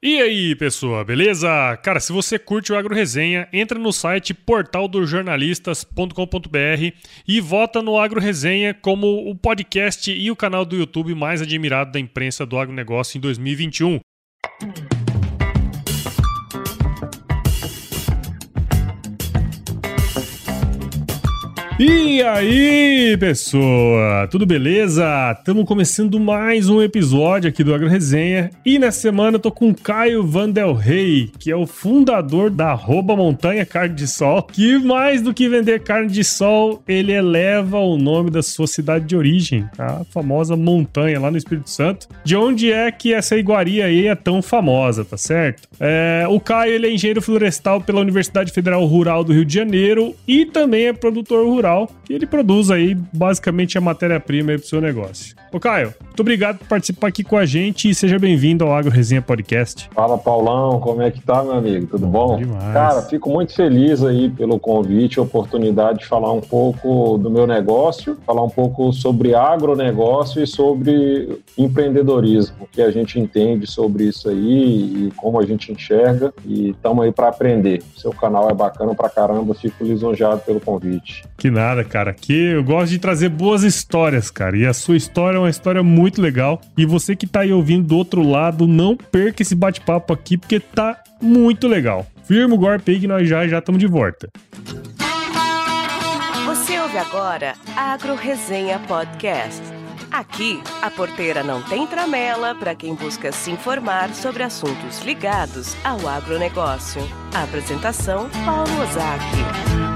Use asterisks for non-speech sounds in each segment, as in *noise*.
E aí, pessoa, beleza? Cara, se você curte o Agro Resenha, entra no site portaldosjornalistas.com.br e vota no Agro Resenha como o podcast e o canal do YouTube mais admirado da imprensa do agronegócio em 2021. E aí, pessoa? Tudo beleza? Estamos começando mais um episódio aqui do Agro Resenha. E nessa semana eu tô com o Caio Vandel Rey, que é o fundador da Arroba Montanha Carne de Sol, que mais do que vender carne de sol, ele eleva o nome da sua cidade de origem, a famosa montanha lá no Espírito Santo. De onde é que essa iguaria aí é tão famosa, tá certo? É, o Caio ele é engenheiro florestal pela Universidade Federal Rural do Rio de Janeiro e também é produtor rural rural, que ele produz aí basicamente a matéria-prima para o seu negócio. Ô Caio, muito obrigado por participar aqui com a gente e seja bem-vindo ao Agro Resenha Podcast. Fala Paulão, como é que tá, meu amigo? Tudo bom? Demais. Cara, fico muito feliz aí pelo convite, oportunidade de falar um pouco do meu negócio, falar um pouco sobre agronegócio e sobre empreendedorismo, o que a gente entende sobre isso aí e como a gente enxerga e estamos aí para aprender. Seu canal é bacana pra caramba, fico lisonjeado pelo convite. Que nada, cara. Aqui eu gosto de trazer boas histórias, cara. E a sua história é uma história muito legal. E você que tá aí ouvindo do outro lado, não perca esse bate-papo aqui, porque tá muito legal. Firma o golpe aí que nós já já estamos de volta. Você ouve agora Agro Resenha Podcast. Aqui, a porteira não tem tramela para quem busca se informar sobre assuntos ligados ao agronegócio. A apresentação, Paulo Ozaki.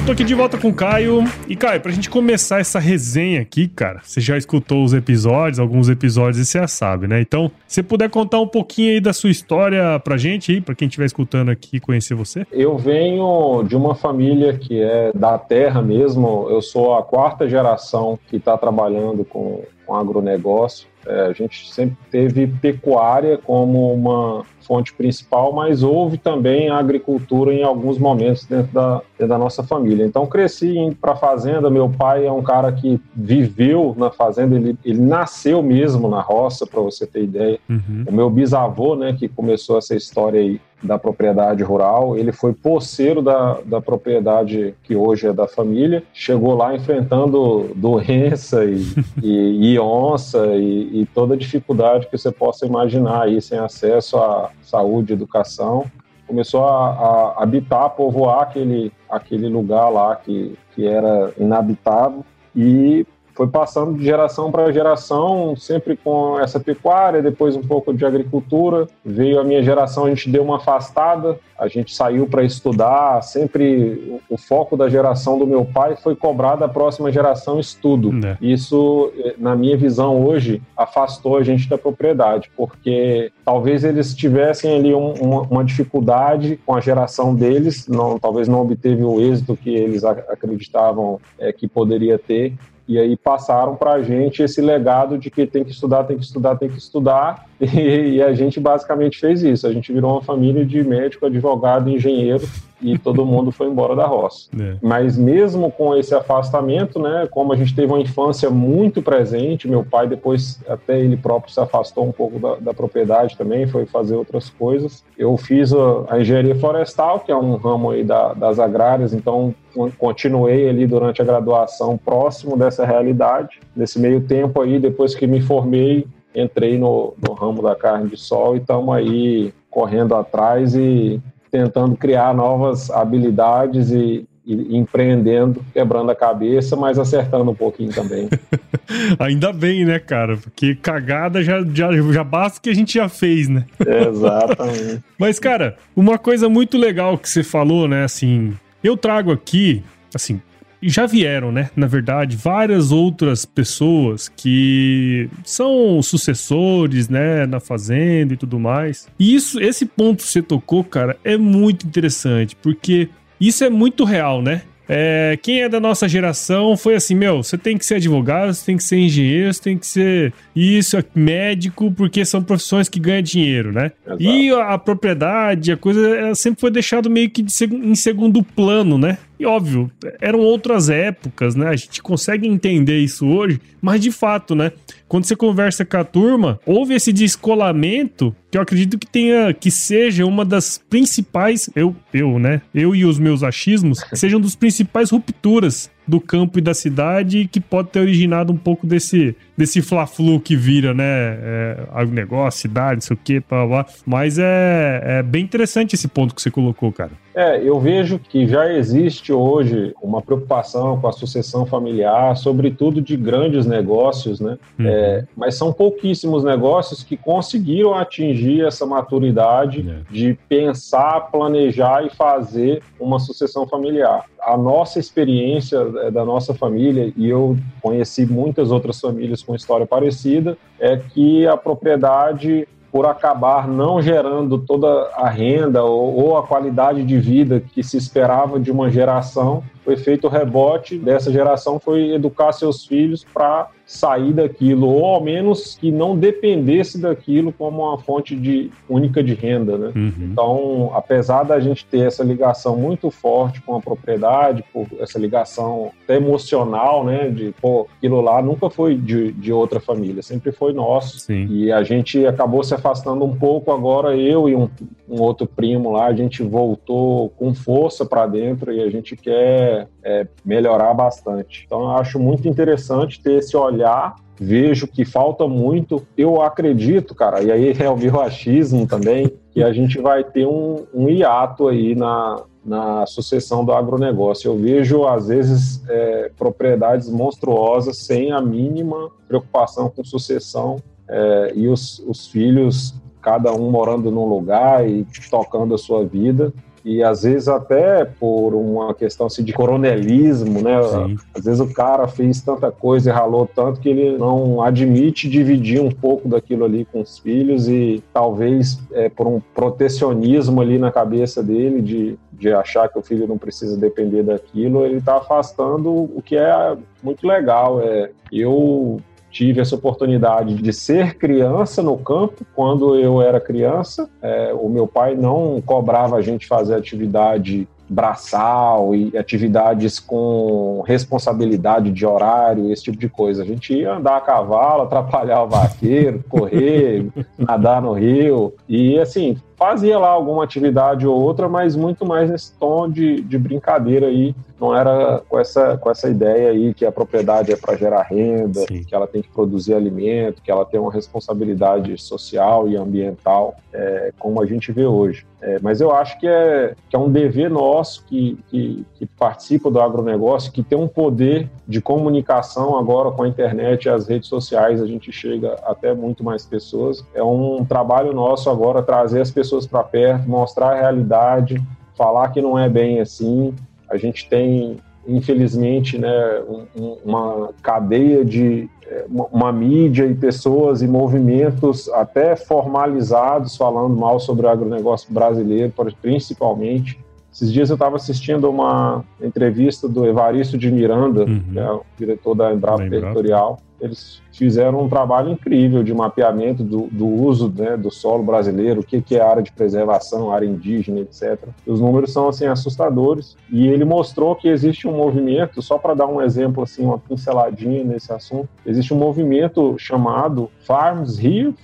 Eu tô aqui de volta com o Caio. E, Caio, pra gente começar essa resenha aqui, cara, você já escutou os episódios, alguns episódios e você já sabe, né? Então, se puder contar um pouquinho aí da sua história pra gente aí, pra quem estiver escutando aqui conhecer você. Eu venho de uma família que é da terra mesmo. Eu sou a quarta geração que tá trabalhando com, com agronegócio. É, a gente sempre teve pecuária como uma fonte principal, mas houve também a agricultura em alguns momentos dentro da, dentro da nossa família. Então cresci indo para a fazenda. Meu pai é um cara que viveu na fazenda, ele, ele nasceu mesmo na roça, para você ter ideia. Uhum. O meu bisavô, né, que começou essa história aí da propriedade rural, ele foi poceiro da, da propriedade que hoje é da família, chegou lá enfrentando doença e, *laughs* e, e onça e, e, toda dificuldade que você possa imaginar aí, sem acesso à saúde, educação. Começou a, a habitar, povoar aquele, aquele lugar lá que, que era inabitável e foi passando de geração para geração, sempre com essa pecuária, depois um pouco de agricultura. Veio a minha geração, a gente deu uma afastada, a gente saiu para estudar. Sempre o foco da geração do meu pai foi cobrar da próxima geração estudo. É. Isso, na minha visão hoje, afastou a gente da propriedade, porque talvez eles tivessem ali um, uma, uma, dificuldade com a geração deles, não, talvez não obteve o êxito que eles acreditavam é, que poderia ter e aí passaram para a gente esse legado de que tem que estudar, tem que estudar, tem que estudar. *laughs* E, e, a gente basicamente fez isso. A gente virou uma família de médico, advogado, engenheiro e todo mundo foi embora da roça. É. Mas mesmo com esse afastamento, né, como a gente teve uma infância muito presente, meu pai depois até ele próprio se afastou um pouco da, da propriedade também, foi fazer outras coisas. Eu fiz a, a engenharia florestal, que é um ramo aí da, das agrárias, então continuei ali durante a graduação próximo dessa realidade. Nesse meio tempo aí, depois que me formei, entrei no, no ramo da carne de sol e estamos aí correndo atrás e tentando criar novas habilidades e, e, empreendendo, quebrando a cabeça, mas acertando um pouquinho também. *laughs* Ainda bem, né, cara? Porque cagada já, já, já basta que a gente já fez, né? Exatamente. *laughs* mas, cara, uma coisa muito legal que você falou, né, assim, eu trago aqui, assim, já vieram, né? Na verdade, várias outras pessoas que são sucessores, né, na fazenda e tudo mais. E isso, esse ponto que você tocou, cara, é muito interessante, porque isso é muito real, né? É, quem é da nossa geração foi assim, meu, você tem que ser advogado, você tem que ser engenheiro, você tem que ser isso, médico, porque são profissões que ganham dinheiro, né? Exato. E a, a, propriedade, a coisa, sempre foi deixado meio que de, em segundo plano, né? E óbvio, eram outras épocas, né? A gente consegue entender isso hoje, mas de fato, né? Quando você conversa com a turma, houve esse descolamento que eu acredito que tenha que seja uma das principais, eu, eu, né? Eu e os meus achismos, sejam dos principais rupturas do campo e da cidade que pode ter originado um pouco desse, desse fla-flu que vira, né? É, agronegócio, cidade, não sei o que, blá, blá. Mas é, é bem interessante esse ponto que você colocou, cara. É, eu vejo que já existe hoje uma preocupação com a sucessão familiar, sobretudo de grandes negócios, né? Uhum. É, mas são pouquíssimos negócios que conseguiram atingir essa maturidade é. de pensar, planejar e fazer uma sucessão familiar. A nossa experiência é, da nossa família, e eu conheci muitas outras famílias com história parecida, é que a propriedade por acabar não gerando toda a renda ou, ou, a qualidade de vida que se esperava de uma geração, o efeito rebote dessa geração foi educar seus filhos para sair daquilo, ou ao menos que não dependesse daquilo como uma fonte de, única de renda. Né? Uhum. Então, apesar da gente ter essa ligação muito forte com a propriedade, por essa ligação até emocional, né, de pô, aquilo lá nunca foi de, de outra família, sempre foi nosso. Sim. E a gente acabou se afastando um pouco agora, eu e um, um outro primo lá, a gente voltou com força para dentro e a gente quer é, melhorar bastante. Então, eu acho muito interessante ter esse olhar vejo que falta muito. Eu acredito, cara, e aí é o achismo também, que a gente vai ter um, um hiato aí na, na sucessão do agronegócio. Eu vejo, às vezes, é, propriedades monstruosas sem a mínima preocupação com sucessão é, e os, os filhos, cada um morando num lugar e tocando a sua vida e às vezes até por uma questão assim, de coronelismo, né? Sim. Às vezes o cara fez tanta coisa e ralou tanto que ele não admite dividir um pouco daquilo ali com os filhos e talvez é, por um protecionismo ali na cabeça dele de, de achar que o filho não precisa depender daquilo, ele está afastando o que é muito legal. É, eu tive essa oportunidade de ser criança no campo quando eu era criança. É, o meu pai não cobrava a gente fazer atividade braçal e atividades com responsabilidade de horário, esse tipo de coisa. A gente ia andar a cavalo, *laughs* atrapalhar o vaqueiro, correr, nadar no rio e assim fazia lá alguma atividade ou outra, mas muito mais nesse tom de, de brincadeira aí. Não era com essa, com essa ideia aí que a propriedade é para gerar renda, Sim. que ela tem que produzir alimento, que ela tem uma responsabilidade social e ambiental, é, como a gente vê hoje. É, mas eu acho que é, que é um dever nosso que, que, que, participa do agronegócio, que tem um poder de comunicação agora com a internet e as redes sociais, a gente chega até muito mais pessoas. É um trabalho nosso agora trazer as pessoas para perto, mostrar a realidade, falar que não é bem assim. A gente tem, infelizmente, né, um, uma cadeia de uma mídia e pessoas e movimentos até formalizados falando mal sobre o agronegócio brasileiro, principalmente. Esses dias eu estava assistindo uma entrevista do Evaristo de Miranda, uhum. que é o diretor da Embrapa Territorial, eles fizeram um trabalho incrível de mapeamento do, do uso né, do solo brasileiro, o que, que é área de preservação, área indígena, etc. Os números são assim assustadores. E ele mostrou que existe um movimento, só para dar um exemplo assim, uma pinceladinha nesse assunto, existe um movimento chamado Farms Here,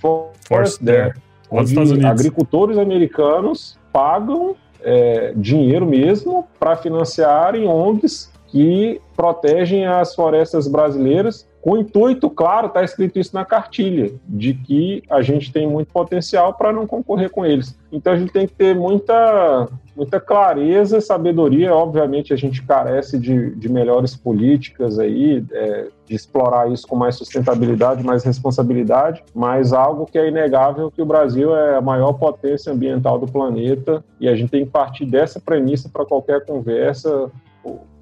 Forest There, onde agricultores americanos pagam é, dinheiro mesmo para financiarem ONGs que protegem as florestas brasileiras com o intuito, claro, está escrito isso na cartilha, de que a gente tem muito potencial para não concorrer com eles. Então a gente tem que ter muita, muita clareza, sabedoria. Obviamente a gente carece de, de melhores políticas aí, é, de explorar isso com mais sustentabilidade, mais responsabilidade, mas algo que é inegável que o Brasil é a maior potência ambiental do planeta e a gente tem que partir dessa premissa para qualquer conversa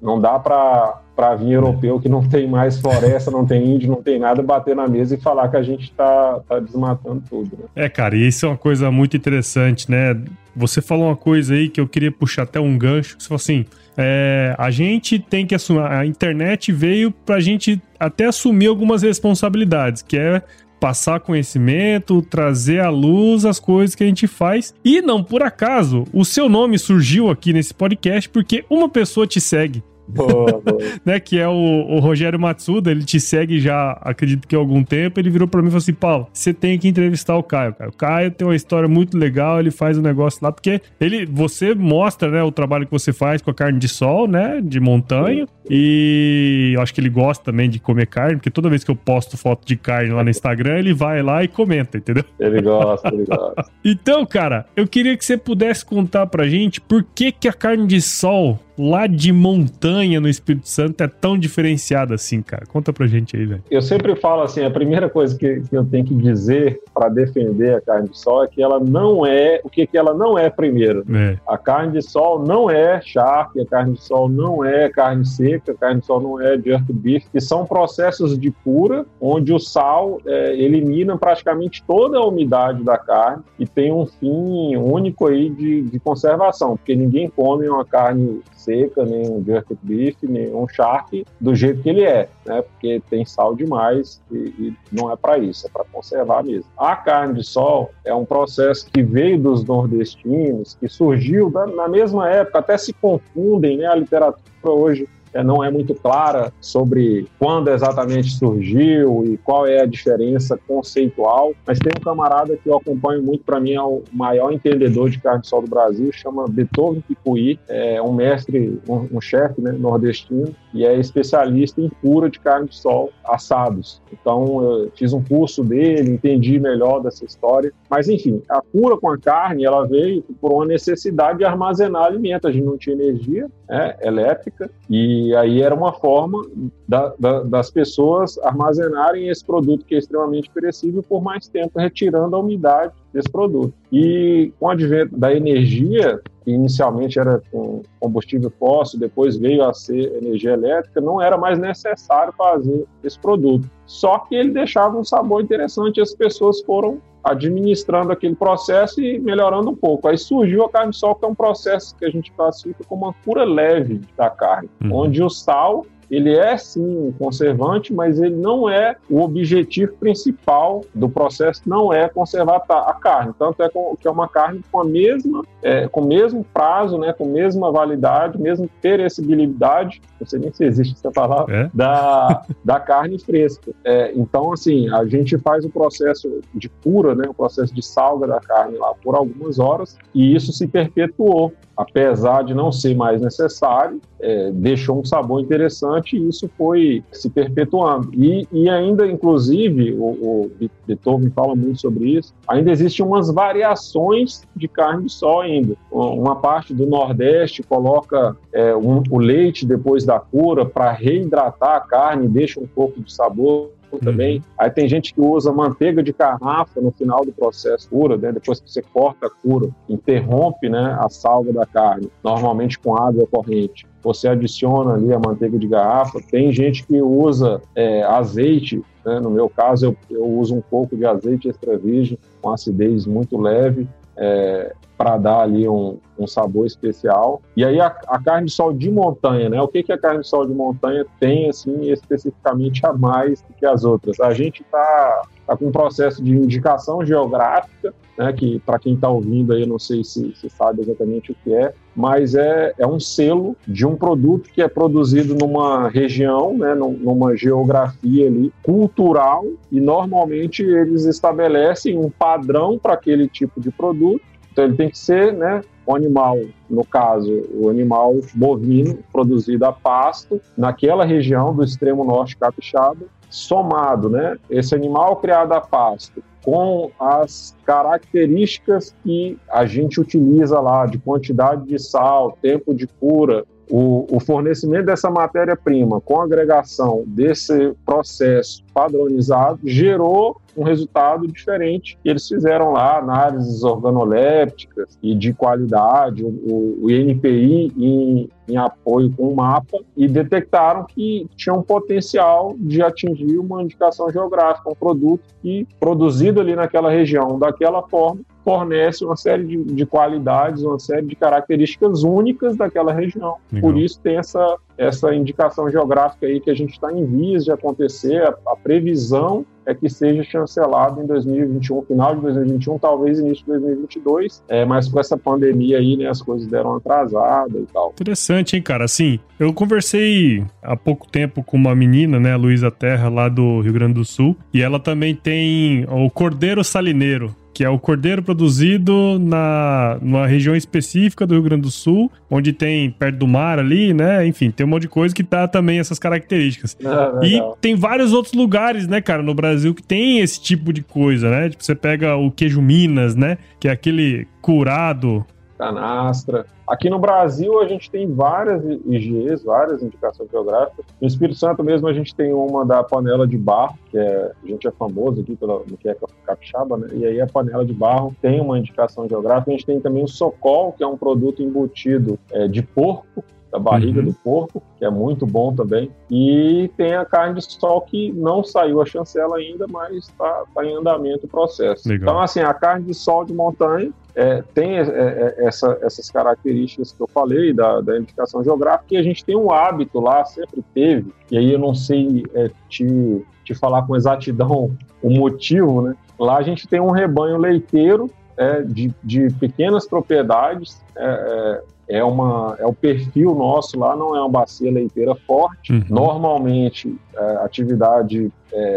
não dá para vir europeu que não tem mais floresta, não tem índio, não tem nada, bater na mesa e falar que a gente está tá desmatando tudo. Né? É, cara, e isso é uma coisa muito interessante, né? Você falou uma coisa aí que eu queria puxar até um gancho, que você falou assim, é, a gente tem que assumir. A internet veio pra gente até assumir algumas responsabilidades, que é passar conhecimento, trazer à luz as coisas que a gente faz. E não por acaso, o seu nome surgiu aqui nesse podcast porque uma pessoa te segue. Boa, boa. *laughs* né, que é o, o, Rogério Matsuda, ele te segue já, acredito que há algum tempo, ele virou para mim e falou assim, Paulo, você tem que entrevistar o Caio, cara. O Caio tem uma história muito legal, ele faz um negócio lá, porque ele, você mostra, né, o trabalho que você faz com a carne de sol, né, de montanha, e eu acho que ele gosta também de comer carne, porque toda vez que eu posto foto de carne lá no Instagram, ele vai lá e comenta, entendeu? Ele gosta, ele gosta. *laughs* então, cara, eu queria que você pudesse contar pra gente por que que a carne de sol lá de montanha no Espírito Santo é tão diferenciada assim, cara? Conta pra gente aí, velho. Eu sempre falo assim, a primeira coisa que, que eu tenho que dizer para defender a carne de sol é que ela não é, o que que ela não é primeiro? É. A carne de sol não é charque, a carne de sol não é carne seca, a carne de sol não é jerk beef, que são processos de cura onde o sal é, elimina praticamente toda a umidade da carne e tem um fim único aí de, de conservação, porque ninguém come uma carne seca, nem um jerk beef, nem um shark do jeito que ele é, né? Porque tem sal demais e, e não é para isso, é para conservar mesmo. A carne de sol é um processo que veio dos nordestinos, que surgiu na mesma época, até se confundem, né? A literatura hoje não é muito clara sobre quando exatamente surgiu e qual é a diferença conceitual, mas tem um camarada que eu acompanho muito, para mim é o maior entendedor de carne de sol do Brasil, chama Beethoven Picuí, é um mestre, um, um chefe né, nordestino, e é especialista em cura de carne de sol assados. Então, eu fiz um curso dele, entendi melhor dessa história. Mas, enfim, a cura com a carne, ela veio por uma necessidade de armazenar alimento. A gente não tinha energia né, elétrica e aí era uma forma da, da, das pessoas armazenarem esse produto que é extremamente perecível por mais tempo, retirando a umidade desse produto. E com o advento da energia, que inicialmente era com combustível fóssil, depois veio a ser energia elétrica, não era mais necessário fazer esse produto. Só que ele deixava um sabor interessante e as pessoas foram administrando aquele processo e melhorando um pouco. Aí surgiu a carne sol, que é um processo que a gente classifica como uma cura leve da carne, uhum. onde o sal ele é sim um conservante, mas ele não é o objetivo principal do processo, não é conservar a carne. Tanto é que é uma carne com a mesma, é, com o mesmo prazo, né, com a mesma validade, mesma perecibilidade, não sei nem se existe essa palavra, é? da, da carne fresca. É, então, assim, a gente faz o processo de cura, né, o processo de salga da carne lá por algumas horas, e isso se perpetuou apesar de não ser mais necessário, é, deixou um sabor interessante e isso foi se perpetuando. E, e ainda, inclusive, o, o Beethoven fala muito sobre isso, ainda existem umas variações de carne de sol ainda. Uma parte do Nordeste coloca é, um, o leite depois da cura para reidratar a carne deixa um pouco de sabor também. Uhum. Aí tem gente que usa manteiga de garrafa no final do processo cura, né? depois que você corta a cura, interrompe né, a salga da carne, normalmente com água corrente. Você adiciona ali a manteiga de garrafa. Tem gente que usa é, azeite, né? no meu caso eu, eu uso um pouco de azeite extra virgem com acidez muito leve é, para dar ali um, um, sabor especial. E aí a, a, carne de sol de montanha, né? O que, que a carne de sol de montanha tem assim especificamente a mais do que as outras? A gente está tá com um processo de indicação geográfica, né? Que para quem está ouvindo aí, eu não sei se, se sabe exatamente o que é, mas é, é um selo de um produto que é produzido numa região, né, numa geografia ali cultural e normalmente eles estabelecem um padrão para aquele tipo de produto então ele tem que ser, né, o animal, no caso, o animal bovino produzido a pasto naquela região do extremo norte capixaba, somado, né, esse animal criado a pasto com as características que a gente utiliza lá de quantidade de sal, tempo de cura, o, o fornecimento dessa matéria-prima com agregação desse processo padronizado gerou um resultado diferente. Eles fizeram lá análises organolépticas e de qualidade, o, o INPI em em apoio com o mapa e detectaram que tinha um potencial de atingir uma indicação geográfica, um produto que produzido ali naquela região daquela forma fornece uma série de, de, qualidades, uma série de características únicas daquela região. Legal. Por isso tem essa, essa indicação geográfica aí que a gente está em vias de acontecer, a, a, previsão é que seja chancelado em 2021, final de 2021, talvez início de 2022, é, mas com essa pandemia aí, né, as coisas deram atrasada e tal. Interessante, hein, cara? Assim, eu conversei há pouco tempo com uma menina, né, Luísa Terra, lá do Rio Grande do Sul, e ela também tem o Cordeiro Salineiro, que é o cordeiro produzido na numa região específica do Rio Grande do Sul, onde tem perto do mar ali, né? Enfim, tem um monte de coisa que dá também essas características. Ah, e tem vários outros lugares, né, cara, no Brasil que tem esse tipo de coisa, né? Tipo, você pega o queijo Minas, né? Que é aquele curado canastra. Aqui no Brasil a gente tem várias IGEs, várias indicações geográficas. No Espírito Santo mesmo a gente tem uma da panela de barro, que é, a gente é famoso aqui pelo que é capixaba, né? E aí a panela de barro tem uma indicação geográfica. A gente tem também o socol, que é um produto embutido é, de porco, da barriga uhum. do porco, que é muito bom também. E tem a carne de sol que não saiu a chancela ainda, mas está tá em andamento o processo. Legal. Então, assim, a carne de sol de montanha é, tem é, é, essa, essas características que eu falei da, da, indicação geográfica e a gente tem um hábito lá, sempre teve, e aí eu não sei é, te, te falar com exatidão *laughs* o motivo, né? Lá a gente tem um rebanho leiteiro é, de, de, pequenas propriedades, é, é, uma, é o perfil nosso lá, não é uma bacia leiteira forte. Uhum. Normalmente, atividade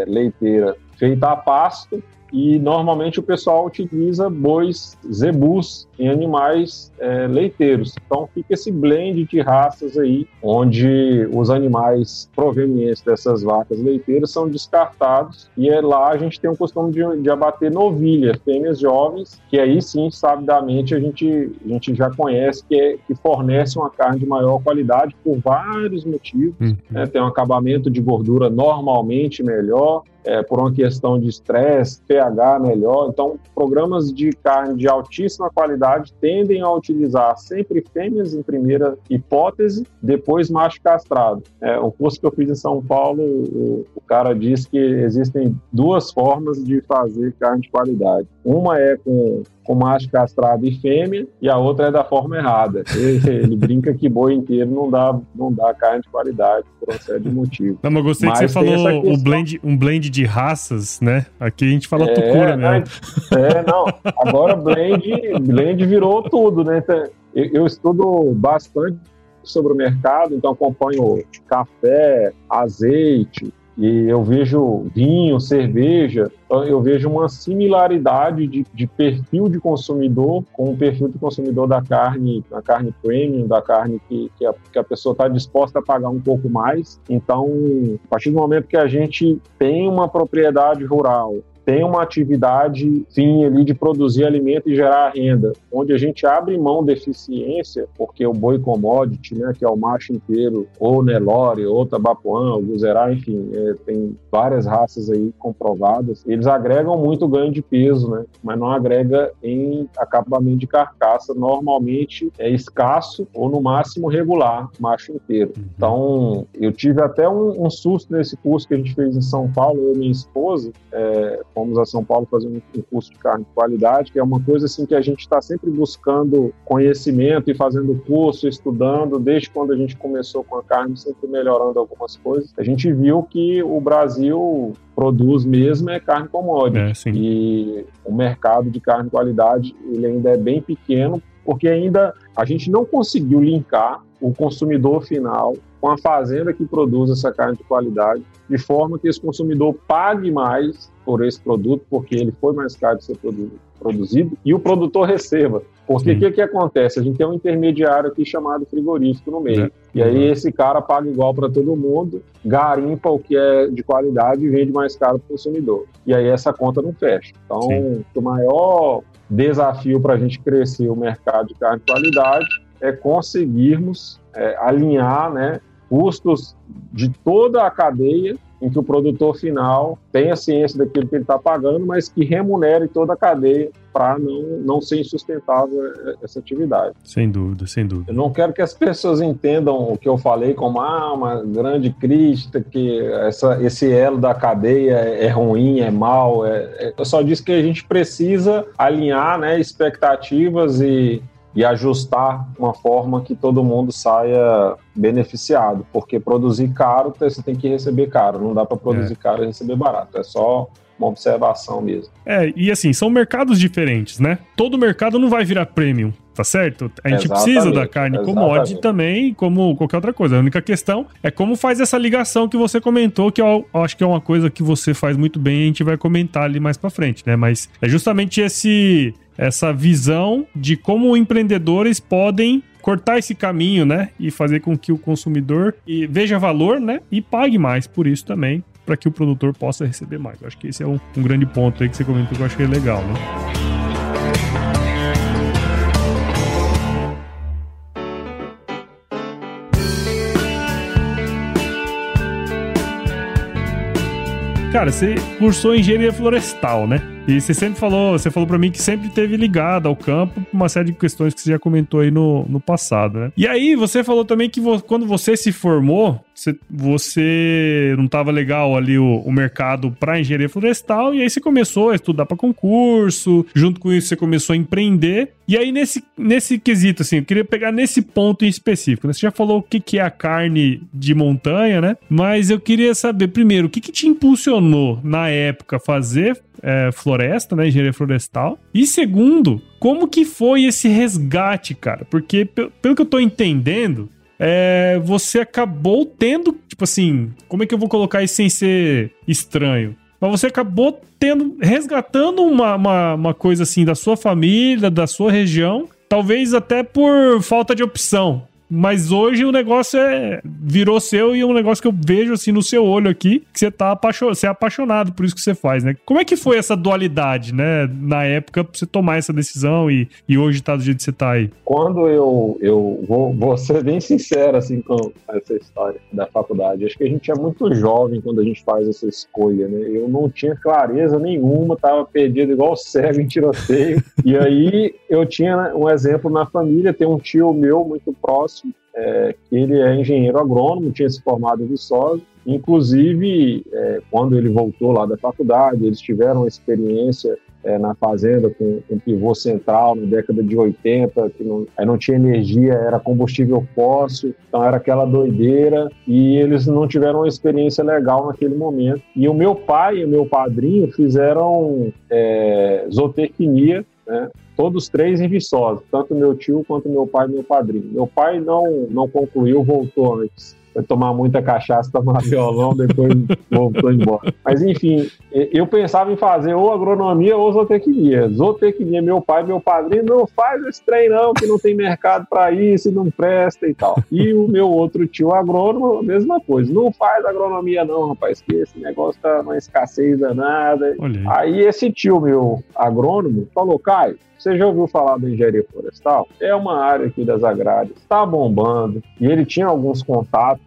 leiteira feita a pasto, e normalmente o pessoal utiliza bois zebus em animais é, leiteiros. Então fica esse blend de raças aí, onde os animais provenientes dessas vacas leiteiras são descartados e é lá a gente tem o costume de, de abater novilha, fêmeas jovens, que aí sim, sabidamente, a gente, a gente já conhece que, é, que fornece uma carne de maior qualidade por vários motivos. Uhum. Né? Tem um acabamento de gordura normalmente melhor, é, por uma questão de estresse, pH melhor. Então, programas de carne de altíssima qualidade tendem a utilizar sempre fêmeas em primeira hipótese, depois macho castrado. É, o curso que eu fiz em São Paulo, o, o cara disse que existem duas formas de fazer carne de qualidade. Uma é com com macho castrado e fêmea, e a outra é da forma errada. Ele, ele brinca que boi inteiro não dá, não dá carne de qualidade por uma série de motivos. Não, mas gostei mas que você falou o blend, um blend de raças, né? Aqui a gente fala é, tucura mesmo. É, não. Agora blend, blend virou tudo, né? Então, eu, eu estudo bastante sobre o mercado, então acompanho café, azeite, e eu vejo vinho, cerveja, eu vejo uma similaridade de, de, perfil de consumidor com o perfil de consumidor da carne, da carne premium, da carne que, que a, que a pessoa está disposta a pagar um pouco mais. Então, a partir do momento que a gente tem uma propriedade rural, tem uma atividade fim ali de produzir alimento e gerar renda, onde a gente abre mão da eficiência, porque o boi commodity, né, que é o macho inteiro, ou Nelore, ou Tabapuã, ou Guzerá, enfim, é, tem várias raças aí comprovadas, eles agregam muito ganho de peso, né, mas não agrega em acabamento de carcaça, normalmente é escasso ou no máximo regular, macho inteiro. Uhum. Então, eu tive até um, um susto nesse curso que a gente fez em São Paulo, eu e minha esposa, é, fomos a São Paulo fazer um, curso de carne de qualidade, que é uma coisa assim que a gente está sempre buscando conhecimento e fazendo curso, estudando, desde quando a gente começou com a carne, sempre melhorando algumas coisas. A gente viu que o Brasil produz mesmo é carne commodity. É, e o mercado de carne de qualidade ele ainda é bem pequeno, porque ainda a gente não conseguiu linkar o consumidor final com a fazenda que produz essa carne de qualidade, de forma que esse consumidor pague mais por esse produto, porque ele foi mais caro de ser produzido, e o produtor receba. Porque o que, que acontece? A gente tem um intermediário aqui chamado frigorífico no meio. É. E aí esse cara paga igual para todo mundo, garimpa o que é de qualidade e vende mais caro para o consumidor. E aí essa conta não fecha. Então, Sim. o maior desafio para a gente crescer o mercado de carne de qualidade é conseguirmos é, alinhar né, custos de toda a cadeia em que o produtor final tenha ciência daquilo que ele está pagando, mas que remunere toda a cadeia para não, não ser insustentável essa atividade. Sem dúvida, sem dúvida. Eu não quero que as pessoas entendam o que eu falei como ah, uma grande crítica, que essa, esse elo da cadeia é ruim, é mal. É, é, eu só disse que a gente precisa alinhar né, expectativas e, e ajustar uma forma que todo mundo saia beneficiado, porque produzir caro você tem que receber caro, não dá para produzir é. caro e receber barato, é só uma observação mesmo. É, e assim, são mercados diferentes, né? Todo mercado não vai virar premium, tá certo? A gente exatamente, precisa da carne commodity também, como qualquer outra coisa. A única questão é como faz essa ligação que você comentou, que eu acho que é uma coisa que você faz muito bem e a gente vai comentar ali mais para frente, né? Mas é justamente esse essa visão de como empreendedores podem cortar esse caminho, né, e fazer com que o consumidor veja valor, né, e pague mais por isso também, para que o produtor possa receber mais. Eu acho que esse é um, um grande ponto aí que você comentou que eu é legal, né? Cara, você cursou engenharia florestal, né? E você sempre falou, você falou para mim que sempre teve ligado ao campo uma série de questões que você já comentou aí no, no passado, né? E aí você falou também que vo, quando você se formou, você, você não estava legal ali o, o mercado para engenharia florestal e aí você começou a estudar para concurso, junto com isso você começou a empreender. E aí nesse, nesse quesito assim, eu queria pegar nesse ponto em específico. Né? Você já falou o que, que é a carne de montanha, né? Mas eu queria saber primeiro, o que, que te impulsionou na época fazer é, floresta, né? Engenharia florestal. E segundo, como que foi esse resgate, cara? Porque, pelo que eu tô entendendo, é, você acabou tendo, tipo assim, como é que eu vou colocar isso sem ser estranho? Mas você acabou tendo, resgatando uma, uma, uma coisa assim da sua família, da sua região, talvez até por falta de opção. Mas hoje o negócio é virou seu e é um negócio que eu vejo assim no seu olho aqui, que você tá apaixonado, você é apaixonado por isso que você faz, né? Como é que foi essa dualidade, né, na época pra você tomar essa decisão e, e hoje tá do jeito que você tá aí? Quando eu, eu vou, vou ser bem sincero assim com essa história da faculdade, acho que a gente é muito jovem quando a gente faz essa escolha, né? Eu não tinha clareza nenhuma, tava perdido igual cego em tiroteio. *laughs* e aí eu tinha um exemplo na família, tem um tio meu muito próximo é, ele é engenheiro agrônomo, tinha se formado em Viçosa. Inclusive, é, quando ele voltou lá da faculdade, eles tiveram experiência é, na fazenda com, com pivô central na década de 80, que não, não tinha energia, era combustível fóssil, então era aquela doideira, e eles não tiveram uma experiência legal naquele momento. E o meu pai e o meu padrinho fizeram é, zootecnia né? Todos três em Viçosa, tanto meu tio quanto meu pai e meu padrinho. Meu pai não, não concluiu, voltou antes foi tomar muita cachaça, tomar *laughs* violão, depois voltou embora. Mas enfim, eu pensava em fazer ou agronomia ou zootecnia. Zootecnia, meu pai, meu padrinho, não faz esse trem não, que não tem mercado para isso, não presta e tal. E o meu outro tio agrônomo, a mesma coisa. Não faz agronomia não, rapaz, que esse negócio tá uma escassez danada. Aí esse tio meu agrônomo falou, Caio, você já ouviu falar da engenharia florestal? É uma área aqui das agrárias, está bombando. E ele tinha alguns contatos.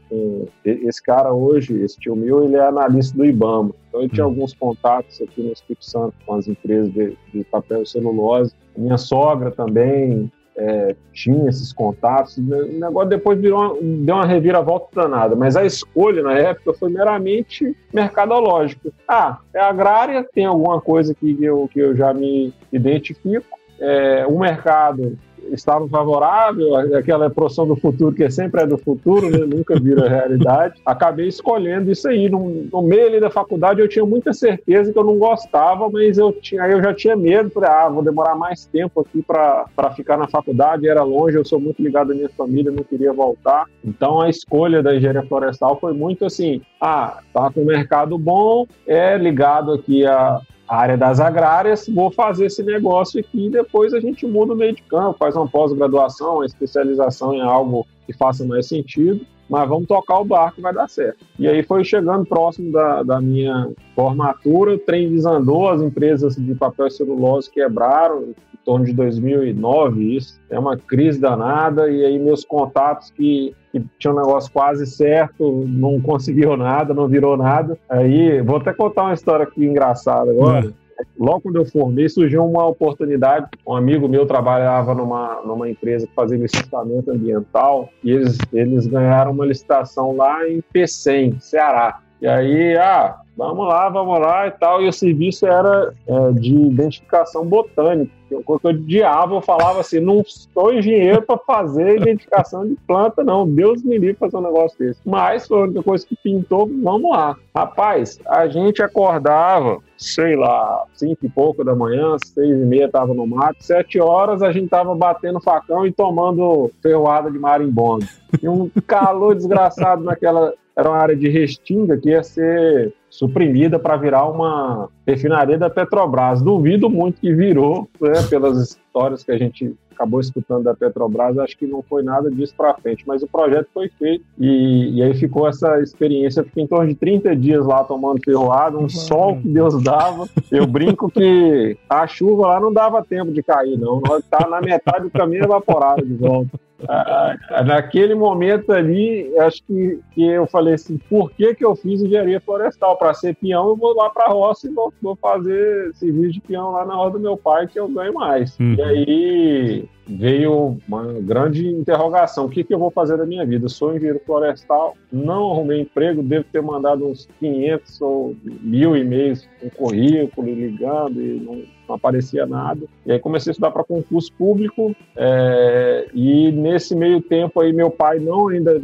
Esse cara hoje, esse tio meu, ele é analista do Ibama. Então ele tinha hum. alguns contatos aqui no Espírito Santo com as empresas de, de papel e celulose. Minha sogra também é, tinha esses contatos. O negócio depois virou uma, deu uma reviravolta danada, mas a escolha na época foi meramente mercadológica. Ah, é agrária, tem alguma coisa que eu, que eu já me identifico é, o mercado estava favorável, aquela profissão do futuro que sempre é do futuro, né? nunca vira realidade. Acabei escolhendo isso aí. No, no, meio ali da faculdade eu tinha muita certeza que eu não gostava, mas eu tinha, eu já tinha medo, falei, ah, vou demorar mais tempo aqui para ficar na faculdade, era longe, eu sou muito ligado à minha família, não queria voltar. Então a escolha da engenharia florestal foi muito assim, ah, tá com um mercado bom, é ligado aqui a, área das agrárias, vou fazer esse negócio aqui e depois a gente muda o meio de campo, faz uma pós-graduação, uma especialização em algo que faça mais sentido, mas vamos tocar o barco, vai dar certo. E aí foi chegando próximo da, da minha formatura, o trem desandou, as empresas de papel e celulose quebraram, torno de 2009, isso. É uma crise danada, e aí meus contatos que, que tinham um negócio quase certo, não conseguiu *laughs* nada, não virou nada. Aí, vou até contar uma história aqui engraçada agora. É. Logo quando eu formei, surgiu uma oportunidade. Um amigo meu trabalhava numa, numa empresa que fazia licenciamento ambiental e eles, eles ganharam uma licitação lá em Pecém, Ceará. E aí, ah, vamos lá, vamos lá e tal. E o serviço era é, de identificação botânica. Quando eu odiava, eu falava assim: não sou engenheiro para fazer identificação de planta, não. Deus me livre fazer um negócio desse. Mas foi a única coisa que pintou, vamos lá. Rapaz, a gente acordava, sei lá, cinco e pouco da manhã, seis e meia tava no mato, sete horas a gente tava batendo facão e tomando ferroada de marimbondo. E um calor desgraçado naquela. Era uma área de restinga que ia ser suprimida para virar uma refinaria da Petrobras. Duvido muito que virou, né, pelas histórias que a gente acabou escutando da Petrobras, acho que não foi nada disso para frente, mas o projeto foi feito e, e, aí ficou essa experiência, fiquei em torno de 30 dias lá tomando ferroado, um uhum. sol que Deus dava, eu brinco que a chuva lá não dava tempo de cair não, nós tá na metade do caminho evaporado de volta. Ah, ah, naquele momento ali, acho que, que eu falei assim, por que, que eu fiz engenharia florestal? Para ser peão, eu vou lá para a roça e vou, vou, fazer serviço de peão lá na roda do meu pai, que eu ganho mais. Uhum. E aí veio uma grande interrogação, o que, que eu vou fazer da minha vida? Sou engenheiro florestal, não arrumei emprego, devo ter mandado uns 500 ou mil e-mails com currículo, ligando, e não não aparecia nada. E aí comecei a estudar para concurso público é, e nesse meio tempo aí meu pai não ainda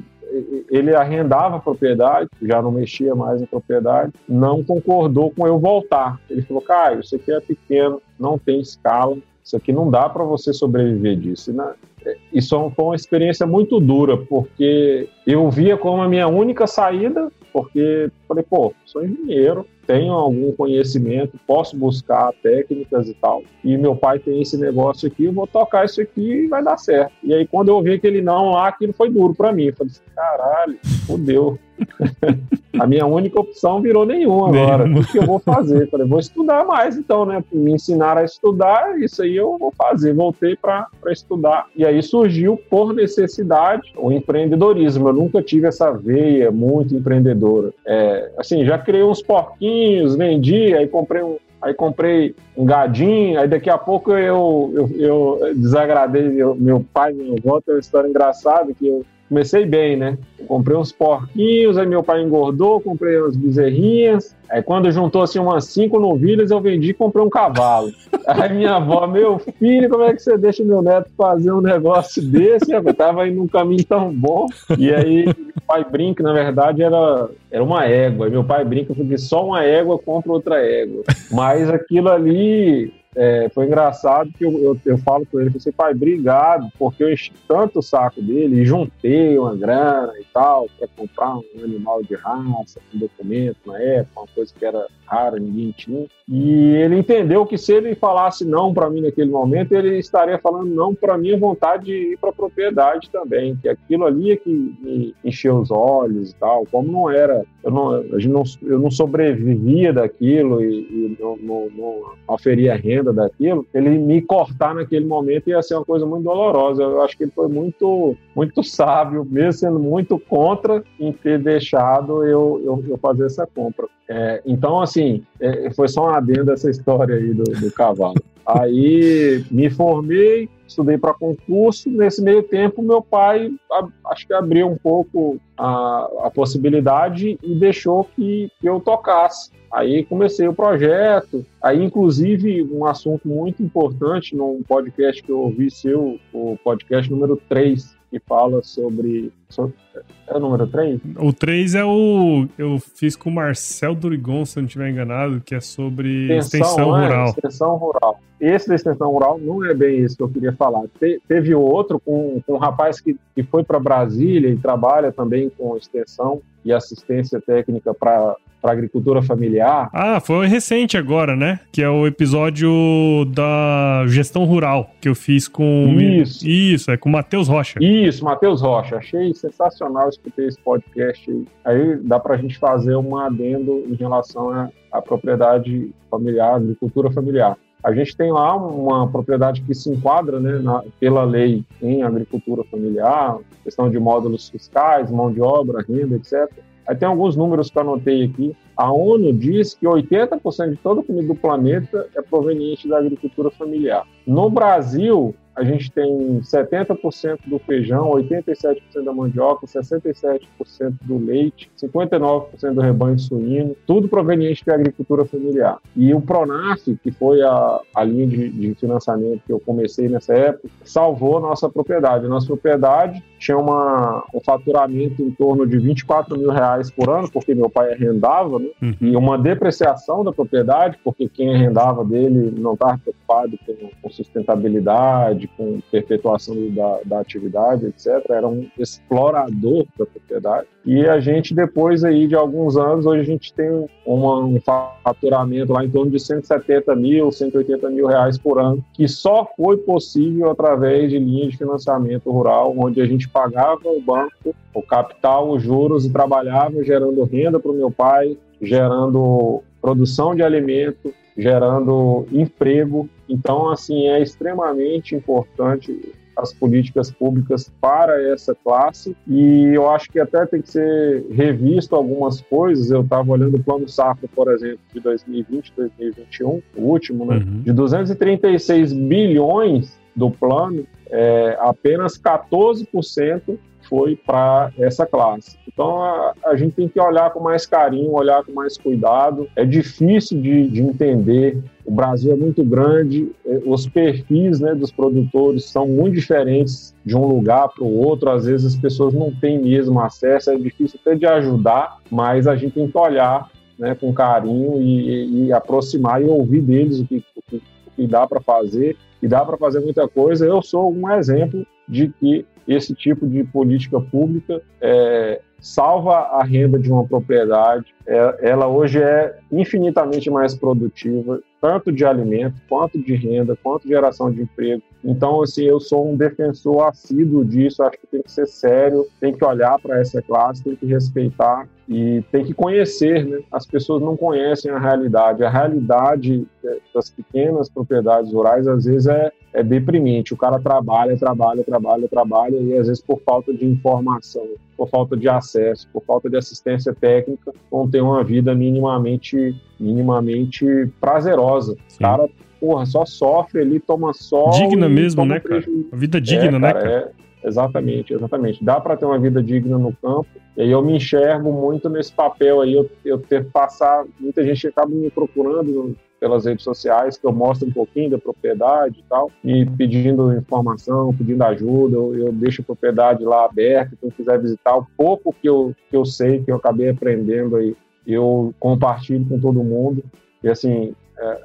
ele arrendava a propriedade, já não mexia mais em propriedade, não concordou com eu voltar. Ele falou, Caio, isso aqui é pequeno, não tem escala, isso aqui não dá para você sobreviver disso. Né? Isso foi uma experiência muito dura, porque eu via como a minha única saída, porque falei, pô, sou engenheiro, tenho algum conhecimento, posso buscar técnicas e tal. E meu pai tem esse negócio aqui, eu vou tocar isso aqui e vai dar certo. E aí, quando eu ouvi aquele não lá, aquilo foi duro para mim. Eu falei assim, caralho, fodeu. *laughs* a minha única opção virou nenhuma agora. O que eu vou fazer? Falei, vou estudar mais então, né? Me ensinaram a estudar, isso aí eu vou fazer. Voltei para estudar. E aí surgiu, por necessidade, o empreendedorismo. Eu nunca tive essa veia muito empreendedora. É, assim, já criei uns porquinhos, vendi, aí comprei um, aí comprei um gadinho, aí daqui a pouco eu, eu, eu desagradei meu, meu pai, minha avó, tem uma história engraçada que eu comecei bem, né? Comprei uns porquinhos, aí meu pai engordou, comprei umas bezerrinhas. Aí quando juntou assim umas cinco novilhas, eu vendi e comprei um cavalo. *laughs* Aí minha avó, meu filho, como é que você deixa meu neto fazer um negócio desse? Eu tava indo num caminho tão bom. E aí meu pai brinca, na verdade, era, era uma égua. E meu pai brinca porque só uma égua compra outra égua. Mas aquilo ali é, foi engraçado que eu, eu, eu falo com ele, você pai, obrigado, porque eu enchi tanto o saco dele e juntei uma grana e tal para comprar um animal de raça, um documento na época, uma coisa que era rara, ninguém tinha. E ele entendeu que se ele falasse não para mim naquele momento, ele estaria falando não para minha vontade de ir para a propriedade também, que aquilo ali é que me encheu os olhos e tal, como não era, eu não, gente não, eu não sobrevivia daquilo e, e não, não, não renda daquilo, ele me cortar naquele momento ia ser uma coisa muito dolorosa. Eu acho que ele foi muito, muito sábio, mesmo sendo muito contra em ter deixado eu, eu, eu fazer essa compra. É, então, assim, é, foi só um adendo essa história aí do, do cavalo. Aí me formei, estudei para concurso. Nesse meio tempo, meu pai acho que abriu um pouco a, a possibilidade e deixou que, que, eu tocasse. Aí comecei o projeto. Aí, inclusive, um assunto muito importante num podcast que eu ouvi seu, o podcast número 3, que fala sobre, é o número 3? O 3 é o. Eu fiz com o Marcel Durigon, se eu não estiver enganado, que é sobre extensão, extensão é, rural. Extensão rural. Esse da extensão rural não é bem isso que eu queria falar. Te, teve outro com, com um rapaz que, que foi para Brasília e trabalha também com extensão e assistência técnica para para agricultura familiar. Ah, foi recente agora, né? Que é o episódio da gestão rural que eu fiz com. Isso. Isso, é com o Matheus Rocha. Isso, Matheus Rocha. Achei sensacional escutei esse podcast. Aí dá para a gente fazer um adendo em relação à propriedade familiar, agricultura familiar. A gente tem lá uma propriedade que se enquadra né, na, pela lei em agricultura familiar, questão de módulos fiscais, mão de obra, renda, etc. Aí tem alguns números que eu anotei aqui. A ONU diz que 80% de toda a comida do planeta é proveniente da agricultura familiar. No Brasil, a gente tem 70% do feijão, 87% da mandioca, 67% do leite, 59% do rebanho suíno, tudo proveniente da agricultura familiar. E o Pronaf, que foi a, a linha de, de financiamento que eu comecei nessa época, salvou nossa propriedade. Nossa propriedade tinha uma, um faturamento em torno de 24 mil reais por ano, porque meu pai arrendava, né? Uhum. e uma depreciação da propriedade, porque quem arrendava dele não estava preocupado com, com sustentabilidade, com perpetuação da, da atividade, etc. Era um explorador da propriedade. E a gente, depois aí de alguns anos, hoje a gente tem uma, um faturamento lá em torno de 170 mil, 180 mil reais por ano, que só foi possível através de linhas de financiamento rural, onde a gente pagava o banco, o capital, os juros e trabalhava gerando renda para o meu pai, gerando produção de alimento, gerando emprego. Então, assim, é extremamente importante as políticas públicas para essa classe e eu acho que até tem que ser revisto algumas coisas. Eu estava olhando o plano safra, por exemplo, de 2020, 2021, o último, né? Uhum. De 236 bilhões do plano, é, apenas 14% foi para essa classe. Então a, a, gente tem que olhar com mais carinho, olhar com mais cuidado. É difícil de, de entender. O Brasil é muito grande, é, os perfis né, dos produtores são muito diferentes de um lugar para o outro. Às vezes as pessoas não têm mesmo acesso, é difícil até de ajudar, mas a gente tem que olhar né, com carinho e, e, aproximar e ouvir deles o que, o que, o que dá para fazer. E dá para fazer muita coisa. Eu sou um exemplo de que esse tipo de política pública é, salva a renda de uma propriedade. É, ela hoje é infinitamente mais produtiva, tanto de alimento, quanto de renda, quanto de geração de emprego. Então, assim, eu sou um defensor assíduo disso. Acho que tem que ser sério, tem que olhar para essa classe, tem que respeitar e tem que conhecer, né? As pessoas não conhecem a realidade. A realidade é, das pequenas propriedades rurais, às vezes, é, é deprimente. O cara trabalha, trabalha, trabalha, trabalha, e às vezes por falta de informação, por falta de acesso, por falta de assistência técnica, não tem uma vida minimamente, minimamente prazerosa. O cara, porra, só sofre ali, toma sol. Digna mesmo, né, cara? A vida digna, é, né, cara? É, Exatamente, exatamente. Dá para ter uma vida digna no campo. E aí eu me enxergo muito nesse papel aí, eu, eu ter que passar. Muita gente acaba me procurando pelas redes sociais, que eu mostro um pouquinho da propriedade e tal, e pedindo informação, pedindo ajuda. Eu, eu deixo a propriedade lá aberta. Quem quiser visitar, o pouco que eu, que eu sei, que eu acabei aprendendo aí, eu compartilho com todo mundo. E assim,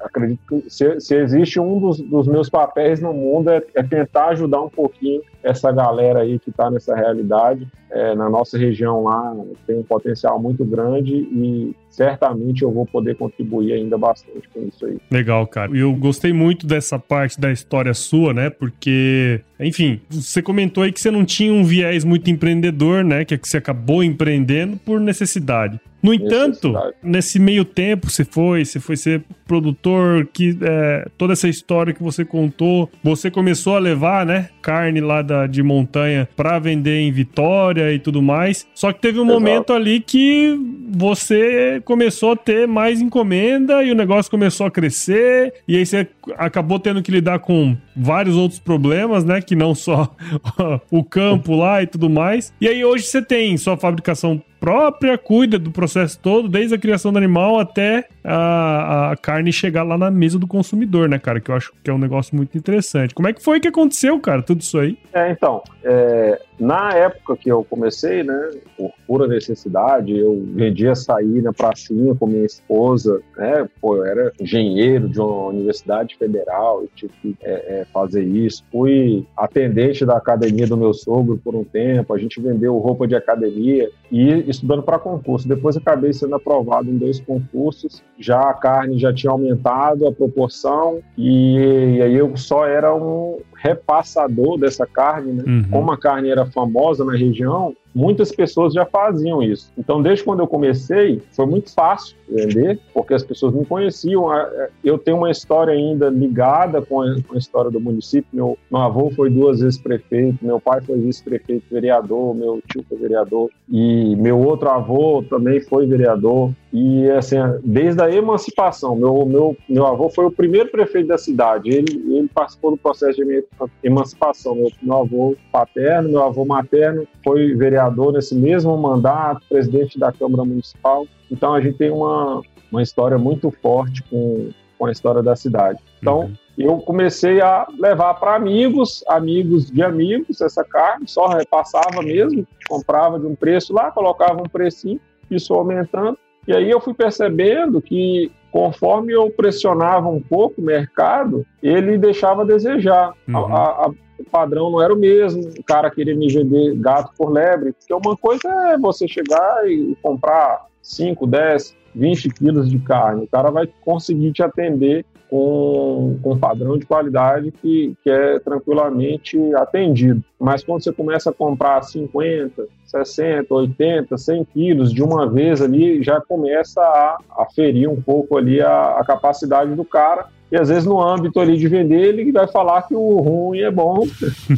acredito que se, se, existe um dos, dos, meus papéis no mundo é, é, tentar ajudar um pouquinho essa galera aí que está nessa realidade. É, na nossa região lá tem um potencial muito grande e certamente eu vou poder contribuir ainda bastante com isso aí. Legal, cara. Eu gostei muito dessa parte da história sua, né? Porque, enfim, você comentou aí que você não tinha um viés muito empreendedor, né? Que, é que você acabou empreendendo por necessidade. No entanto, nesse meio tempo você foi, você foi ser produtor, que é, toda essa história que você contou, você começou a levar, né, carne lá da, de montanha para vender em Vitória e tudo mais. Só que teve um Exato. momento ali que você começou a ter mais encomenda e o negócio começou a crescer e aí você acabou tendo que lidar com vários outros problemas, né, que não só *laughs* o campo lá e tudo mais. E aí hoje você tem sua fabricação própria, cuida do processo todo, desde a criação do animal até a, a, carne chegar lá na mesa do consumidor, né, cara? Que eu acho que é um negócio muito interessante. Como é que foi que aconteceu, cara, tudo isso aí? É, então, é, na época que eu comecei, né, por pura necessidade, eu vendia sair na pracinha com minha esposa, né, pô, eu era engenheiro de uma universidade federal, eu tive que é, é, fazer isso. Fui atendente da academia do meu sogro por um tempo, a gente vendeu roupa de academia e estudando para concurso. Depois acabei sendo aprovado em dois concursos, já a carne já tinha aumentado a proporção e, e aí eu só era um repassador dessa carne, né? Uhum. Como a carne era famosa na região, muitas pessoas já faziam isso. Então, desde quando eu comecei, foi muito fácil vender, porque as pessoas me conheciam. É, eu tenho uma história ainda ligada com a, com a história do município. Meu, meu avô foi duas vezes prefeito, meu pai foi vice-prefeito, vereador, meu tio foi vereador, e meu outro avô também foi vereador. E assim, desde a emancipação, meu, meu, meu avô foi o primeiro prefeito da cidade. Ele, ele participou do processo de emancipação. Meu, meu avô paterno, meu avô materno foi vereador nesse mesmo mandato, presidente da Câmara Municipal. Então a gente tem uma, uma história muito forte com, com a história da cidade. Então, uhum eu comecei a levar para amigos, amigos de amigos, essa carne, só repassava mesmo, comprava de um preço lá, colocava um precinho, isso aumentando. E aí eu fui percebendo que conforme eu pressionava um pouco o mercado, ele deixava a desejar. Uhum. A, a, o padrão não era o mesmo, o cara queria me vender gato por lebre, porque uma coisa é você chegar e comprar 5, 10, 20 quilos de carne, o cara vai conseguir te atender com, com um padrão de qualidade que, que é tranquilamente atendido. Mas quando você começa a comprar 50, 60, 80, 100 quilos de uma vez ali, já começa a, a ferir um pouco ali a, a capacidade do cara e às vezes no âmbito ali de vender ele vai falar que o ruim é bom.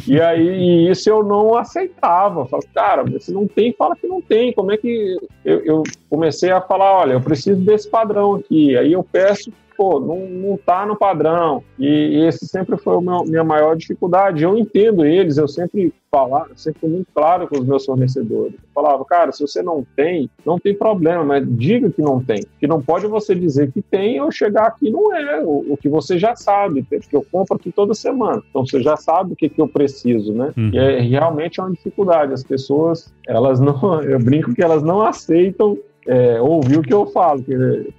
E aí e isso eu não aceitava. Falo, cara você não tem fala que não tem. Como é que eu, eu comecei a falar olha eu preciso desse padrão aqui. Aí eu peço pô, não, não tá no padrão. E, e esse sempre foi a minha maior dificuldade. Eu entendo eles, eu sempre falar, sempre fui muito claro com os meus fornecedores. Eu falava, cara, se você não tem, não tem problema, mas diga que não tem. Que não pode você dizer que tem ou chegar aqui não é, o, o que você já sabe, porque eu compro aqui toda semana. Então você já sabe o que, que eu preciso, né? Uhum. E é realmente é uma dificuldade. As pessoas, elas não, *laughs* eu brinco que elas não aceitam é, ouvir o que eu falo,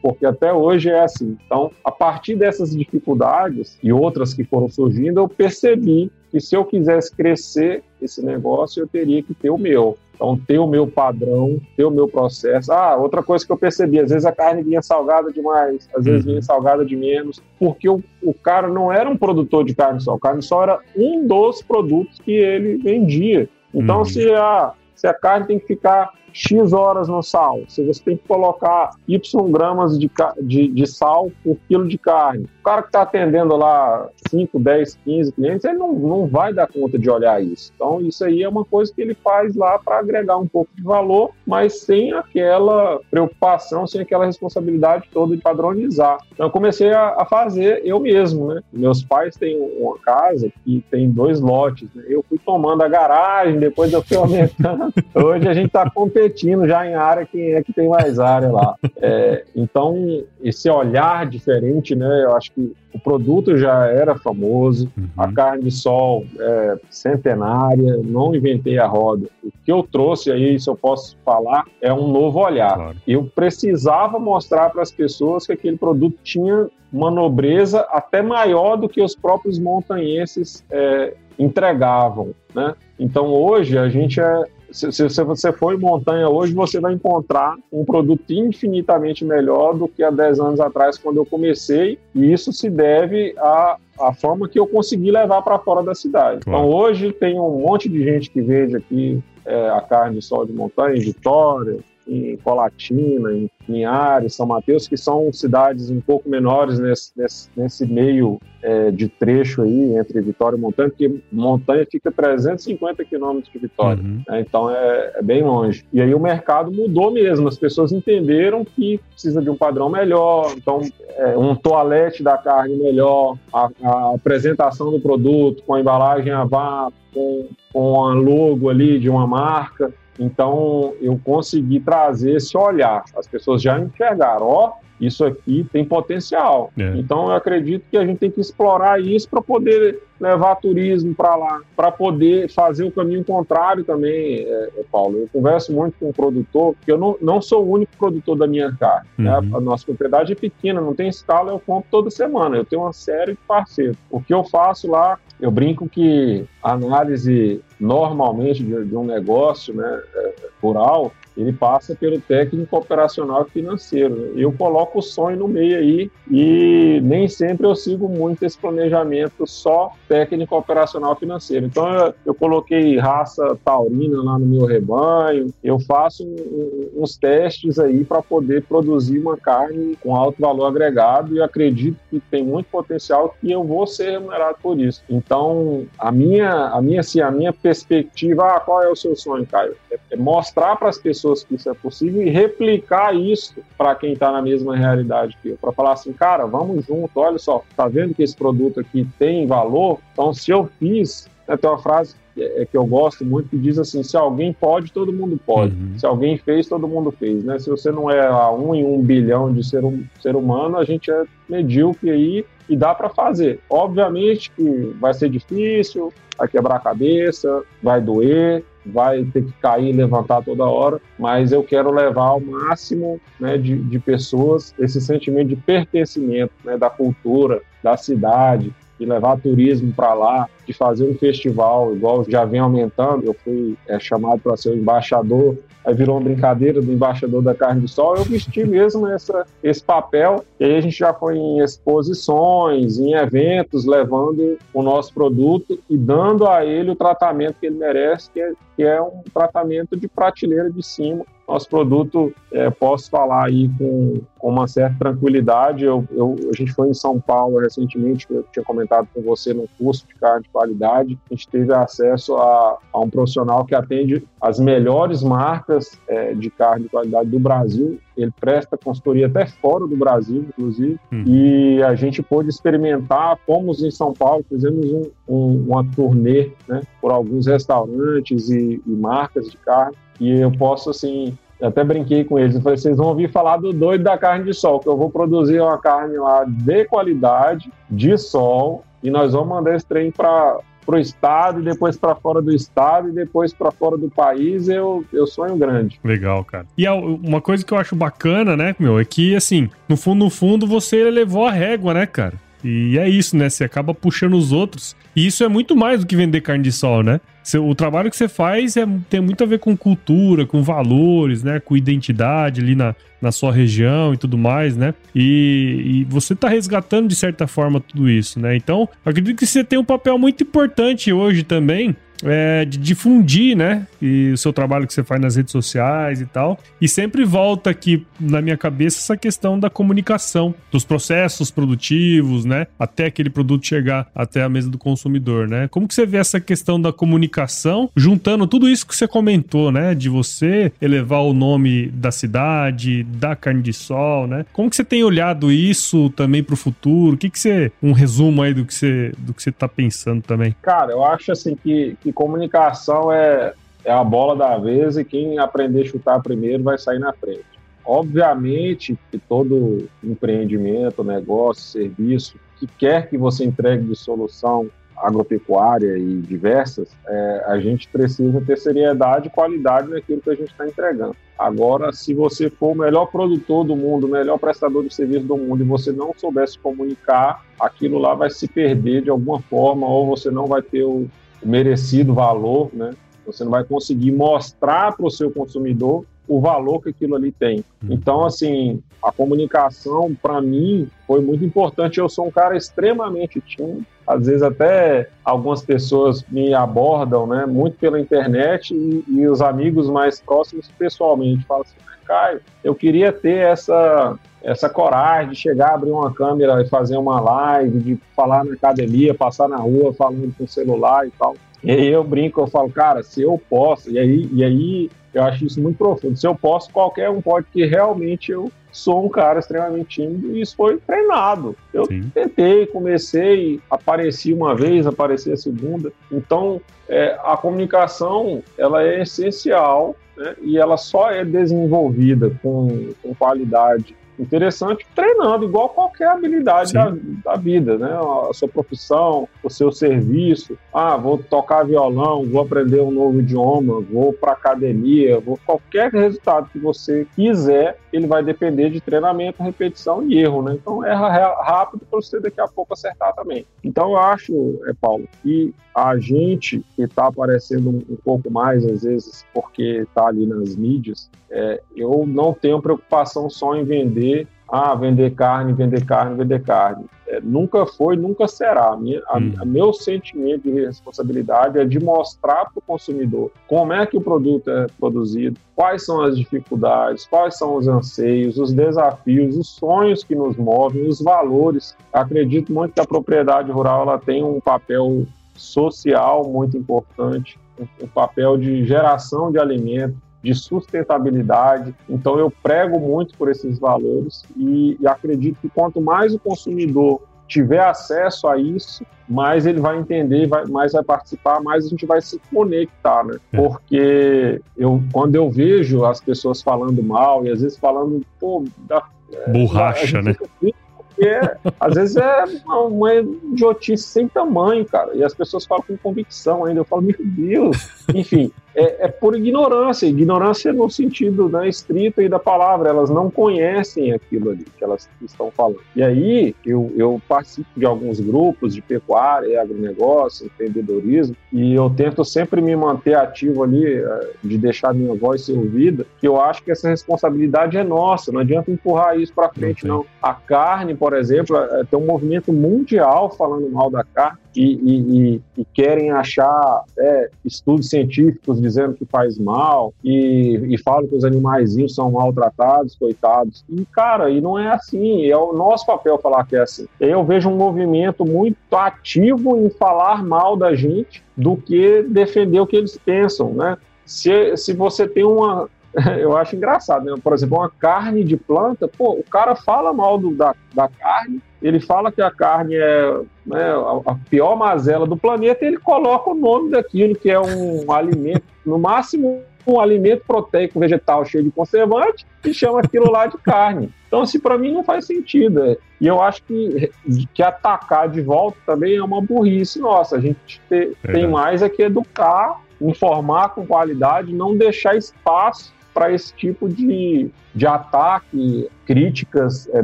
porque até hoje é assim. Então, a partir dessas dificuldades e outras que foram surgindo, eu percebi que se eu quisesse crescer esse negócio, eu teria que ter o meu. Então, ter o meu padrão, ter o meu processo. Ah, outra coisa que eu percebi, às vezes a carne vinha salgada demais, às vezes uhum. vinha salgada de menos, porque o, o cara não era um produtor de carne só, o carne só era um dos produtos que ele vendia. Então, uhum. se, a, se a carne tem que ficar X horas no sal, se você tem que colocar Y gramas de, de, de sal por quilo de carne. O cara que está atendendo lá 5, 10, 15 clientes, ele não, não vai dar conta de olhar isso. Então, isso aí é uma coisa que ele faz lá para agregar um pouco de valor, mas sem aquela preocupação, sem aquela responsabilidade toda de padronizar. Então, eu comecei a, a fazer eu mesmo, né? Meus pais têm uma casa que tem dois lotes, né? Eu fui tomando a garagem, depois eu fui aumentando. *laughs* Hoje a gente está competindo competindo já em área quem é que tem mais área lá. *laughs* É, então, esse olhar diferente, né? Eu acho que o produto já era famoso, uhum. a carne de sol é centenária, não inventei a roda. O que eu trouxe aí, se eu posso falar, é um novo olhar. Claro. Eu precisava mostrar para as pessoas que aquele produto tinha uma nobreza até maior do que os próprios montanhenses é, entregavam, né? Então hoje a gente é, se, se, você for em montanha hoje, você vai encontrar um produto infinitamente melhor do que há 10 anos atrás, quando eu comecei, e isso se deve à, à forma que eu consegui levar para fora da cidade. Claro. Então, hoje tem um monte de gente que vende aqui é, a carne de sol de montanha, em Vitória, em Colatina, em Linhares, São Mateus, que são cidades um pouco menores nesse, nesse, nesse meio é, de trecho aí entre Vitória e Montanha, porque Montanha fica 350 quilômetros de Vitória, uhum. né? então é, é, bem longe. E aí o mercado mudou mesmo, as pessoas entenderam que precisa de um padrão melhor, então é, um toalete da carne melhor, a, a, apresentação do produto com a embalagem a vácuo, com, com a logo ali de uma marca, então, eu consegui trazer esse olhar. As pessoas já enxergaram, ó, isso aqui tem potencial. É. Então, eu acredito que a gente tem que explorar isso para poder levar turismo para lá, para poder fazer o caminho contrário também, é, é, Paulo. Eu converso muito com o produtor, porque eu não, não sou o único produtor da minha carne. Né? Uhum. Né? A nossa propriedade é pequena, não tem escala, eu compro toda semana. Eu tenho uma série de parceiros. O que eu faço lá, eu brinco que a análise normalmente de, de um negócio né, é, rural ele passa pelo técnico operacional e financeiro. Eu coloco o sonho no meio aí e nem sempre eu sigo muito esse planejamento só técnico operacional financeiro. Então eu, eu coloquei raça taurina lá no meu rebanho, eu faço um, uns testes aí para poder produzir uma carne com alto valor agregado e acredito que tem muito potencial que eu vou ser remunerado por isso. Então a minha, a minha, assim, a minha perspectiva, ah, qual é o seu sonho, Caio? É, é mostrar para as pessoas que isso é possível e replicar isso para quem está na mesma realidade que eu, para falar assim, cara, vamos junto, olha só, tá vendo que esse produto aqui tem valor? Então, se eu fiz, né, tem uma frase é, que eu gosto muito que diz assim: se alguém pode, todo mundo pode. Uhum. Se alguém fez, todo mundo fez. Né? Se você não é a um em um bilhão de ser, um, ser humano, a gente é medíocre aí e dá para fazer. Obviamente que vai ser difícil, vai quebrar a cabeça, vai doer, vai ter que cair e levantar toda hora, mas eu quero levar ao máximo né, de, de pessoas esse sentimento de pertencimento né, da cultura, da cidade, de levar turismo para lá, de fazer um festival, igual já vem aumentando. Eu fui é, chamado para ser o embaixador, aí virou uma brincadeira do embaixador da carne de sol. Eu vesti mesmo essa, esse papel, e aí a gente já foi em exposições, em eventos, levando o nosso produto e dando a ele o tratamento que ele merece, que é, que é um tratamento de prateleira de cima nosso produto, é, posso falar aí com, com uma certa tranquilidade. Eu, eu, a gente foi em São Paulo recentemente, que eu tinha comentado com você no curso de carne de qualidade. A gente teve acesso a, a um profissional que atende as melhores marcas é, de carne de qualidade do Brasil. Ele presta consultoria até fora do Brasil, inclusive. Hum. E a gente pôde experimentar. Fomos em São Paulo, fizemos um, um, uma turnê né, por alguns restaurantes e, e marcas de carne e eu posso, assim, até brinquei com eles. Eu falei: vocês vão ouvir falar do doido da carne de sol, que eu vou produzir uma carne lá de qualidade, de sol, e nós vamos mandar esse trem para o estado, e depois para fora do estado, e depois para fora do país. Eu, eu sonho grande. Legal, cara. E uma coisa que eu acho bacana, né, meu, é que, assim, no fundo, no fundo, você levou a régua, né, cara? E é isso, né? Você acaba puxando os outros. E isso é muito mais do que vender carne de sol, né? O trabalho que você faz é, tem muito a ver com cultura, com valores, né? Com identidade ali na, na sua região e tudo mais, né? E, e você está resgatando de certa forma tudo isso, né? Então, acredito que você tem um papel muito importante hoje também é, de difundir, né? E o seu trabalho que você faz nas redes sociais e tal. E sempre volta aqui na minha cabeça essa questão da comunicação, dos processos produtivos, né? Até aquele produto chegar até a mesa do consumidor, né? Como que você vê essa questão da comunicação, juntando tudo isso que você comentou, né? De você elevar o nome da cidade, da carne de sol, né? Como que você tem olhado isso também para o futuro? O que que você um resumo aí do que você do que você tá pensando também? Cara, eu acho assim que, que comunicação é é a bola da vez e quem aprender a chutar primeiro vai sair na frente. Obviamente que todo empreendimento, negócio, serviço que quer que você entregue de solução agropecuária e diversas, é, a gente precisa ter seriedade e qualidade naquilo que a gente está entregando. Agora, se você for o melhor produtor do mundo, o melhor prestador de serviço do mundo e você não souber se comunicar, aquilo lá vai se perder de alguma forma ou você não vai ter o, o merecido valor, né? Você não vai conseguir mostrar para o seu consumidor o valor que aquilo ali tem. Hum. Então, assim, a comunicação, para mim, foi muito importante. Eu sou um cara extremamente tímido. Às vezes, até algumas pessoas me abordam, né, muito pela internet e, e os amigos mais próximos pessoalmente falam assim: Caio, eu queria ter essa, essa coragem de chegar, abrir uma câmera e fazer uma live, de falar na academia, passar na rua falando com o celular e tal. E aí eu brinco, eu falo, cara, se eu posso, e aí, e aí eu acho isso muito profundo. Se eu posso, qualquer um pode, que realmente eu sou um cara extremamente tímido e isso foi treinado. Eu Sim. tentei, comecei, apareci uma vez, apareci a segunda. Então, é, a comunicação, ela é essencial né, e ela só é desenvolvida com, com qualidade interessante treinando, igual qualquer habilidade da, da, vida, né? A sua profissão, o seu serviço. Ah, vou tocar violão, vou aprender um novo idioma, vou para academia, vou qualquer resultado que você quiser, ele vai depender de treinamento, repetição e erro, né? Então erra rápido para você daqui a pouco acertar também. Então eu acho, é, Paulo, que a gente que está aparecendo um, pouco mais às vezes porque está ali nas mídias, é, eu não tenho preocupação só em vender ah, vender carne, vender carne, vender carne. É, nunca foi, nunca será. Minha, a, hum. meu sentimento de responsabilidade é de mostrar para o consumidor como é que o produto é produzido, quais são as dificuldades, quais são os anseios, os desafios, os sonhos que nos movem, os valores. Acredito muito que a propriedade rural ela tem um papel social muito importante, um papel de geração de alimento, de sustentabilidade. Então eu prego muito por esses valores e, e acredito que quanto mais o consumidor tiver acesso a isso, mais ele vai entender, vai, mais vai participar, mais a gente vai se conectar, né? É. Porque eu, quando eu vejo as pessoas falando mal e às vezes falando, pô, da, borracha, né? Porque às vezes é uma, uma idiotice sem tamanho, cara. E as pessoas falam com convicção ainda. Eu falo, meu Deus. Enfim, é, é, por ignorância, ignorância no sentido né, estrito e da palavra, elas não conhecem aquilo ali que elas estão falando. E aí eu, eu participo de alguns grupos de pecuária, agronegócio, empreendedorismo, e eu tento sempre me manter ativo ali, eh, de deixar minha voz ser ouvida, que eu acho que essa responsabilidade é nossa, não adianta empurrar isso para frente, não. A carne, por exemplo, é, tem um movimento mundial falando mal da carne, e, e, e, querem achar é, estudos científicos dizendo que faz mal e, e falam que os animaizinhos são maltratados, coitados. E, cara, e não é assim. É o nosso papel falar que é assim. Eu vejo um movimento muito ativo em falar mal da gente do que defender o que eles pensam, né? Se, se você tem uma, *laughs* eu acho engraçado, né? Por exemplo, uma carne de planta, pô, o cara fala mal do, da, da carne, ele fala que a carne é né, a, pior mazela do planeta, e ele coloca o nome daquilo que é um *laughs* alimento, no máximo um alimento proteico vegetal cheio de conservante, e chama aquilo lá de carne. Então, assim, para mim não faz sentido. É. E eu acho que, que atacar de volta também é uma burrice nossa. A gente te, tem mais é que educar, informar com qualidade, não deixar espaço para esse tipo de, de ataque, críticas é,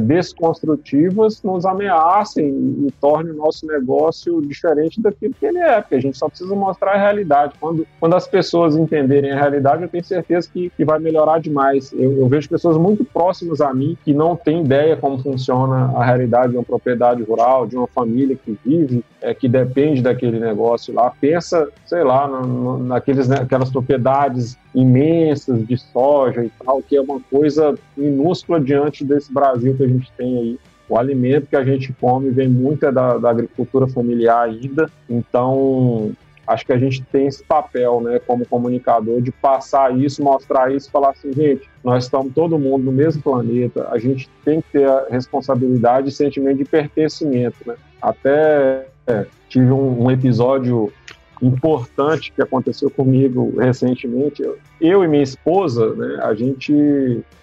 desconstrutivas nos ameacem e, e tornem o nosso negócio diferente daquilo que ele é, porque a gente só precisa mostrar a realidade. Quando, quando as pessoas entenderem a realidade, eu tenho certeza que, que vai melhorar demais. Eu, eu vejo pessoas muito próximas a mim que não têm ideia como funciona a realidade de uma propriedade rural, de uma família que vive, é, que depende daquele negócio lá. Pensa, sei lá, no, no, naqueles, né, aquelas propriedades imensas de soja e tal, que é uma coisa minúscula diante desse Brasil que a gente tem aí. O alimento que a gente come vem muito é da, da agricultura familiar ainda, então acho que a gente tem esse papel, né, como comunicador, de passar isso, mostrar isso, falar assim, gente, nós estamos todo mundo no mesmo planeta, a gente tem que ter a responsabilidade e sentimento de pertencimento, né? Até é, tive um, um episódio importante que aconteceu comigo recentemente. Eu e minha esposa, né, a gente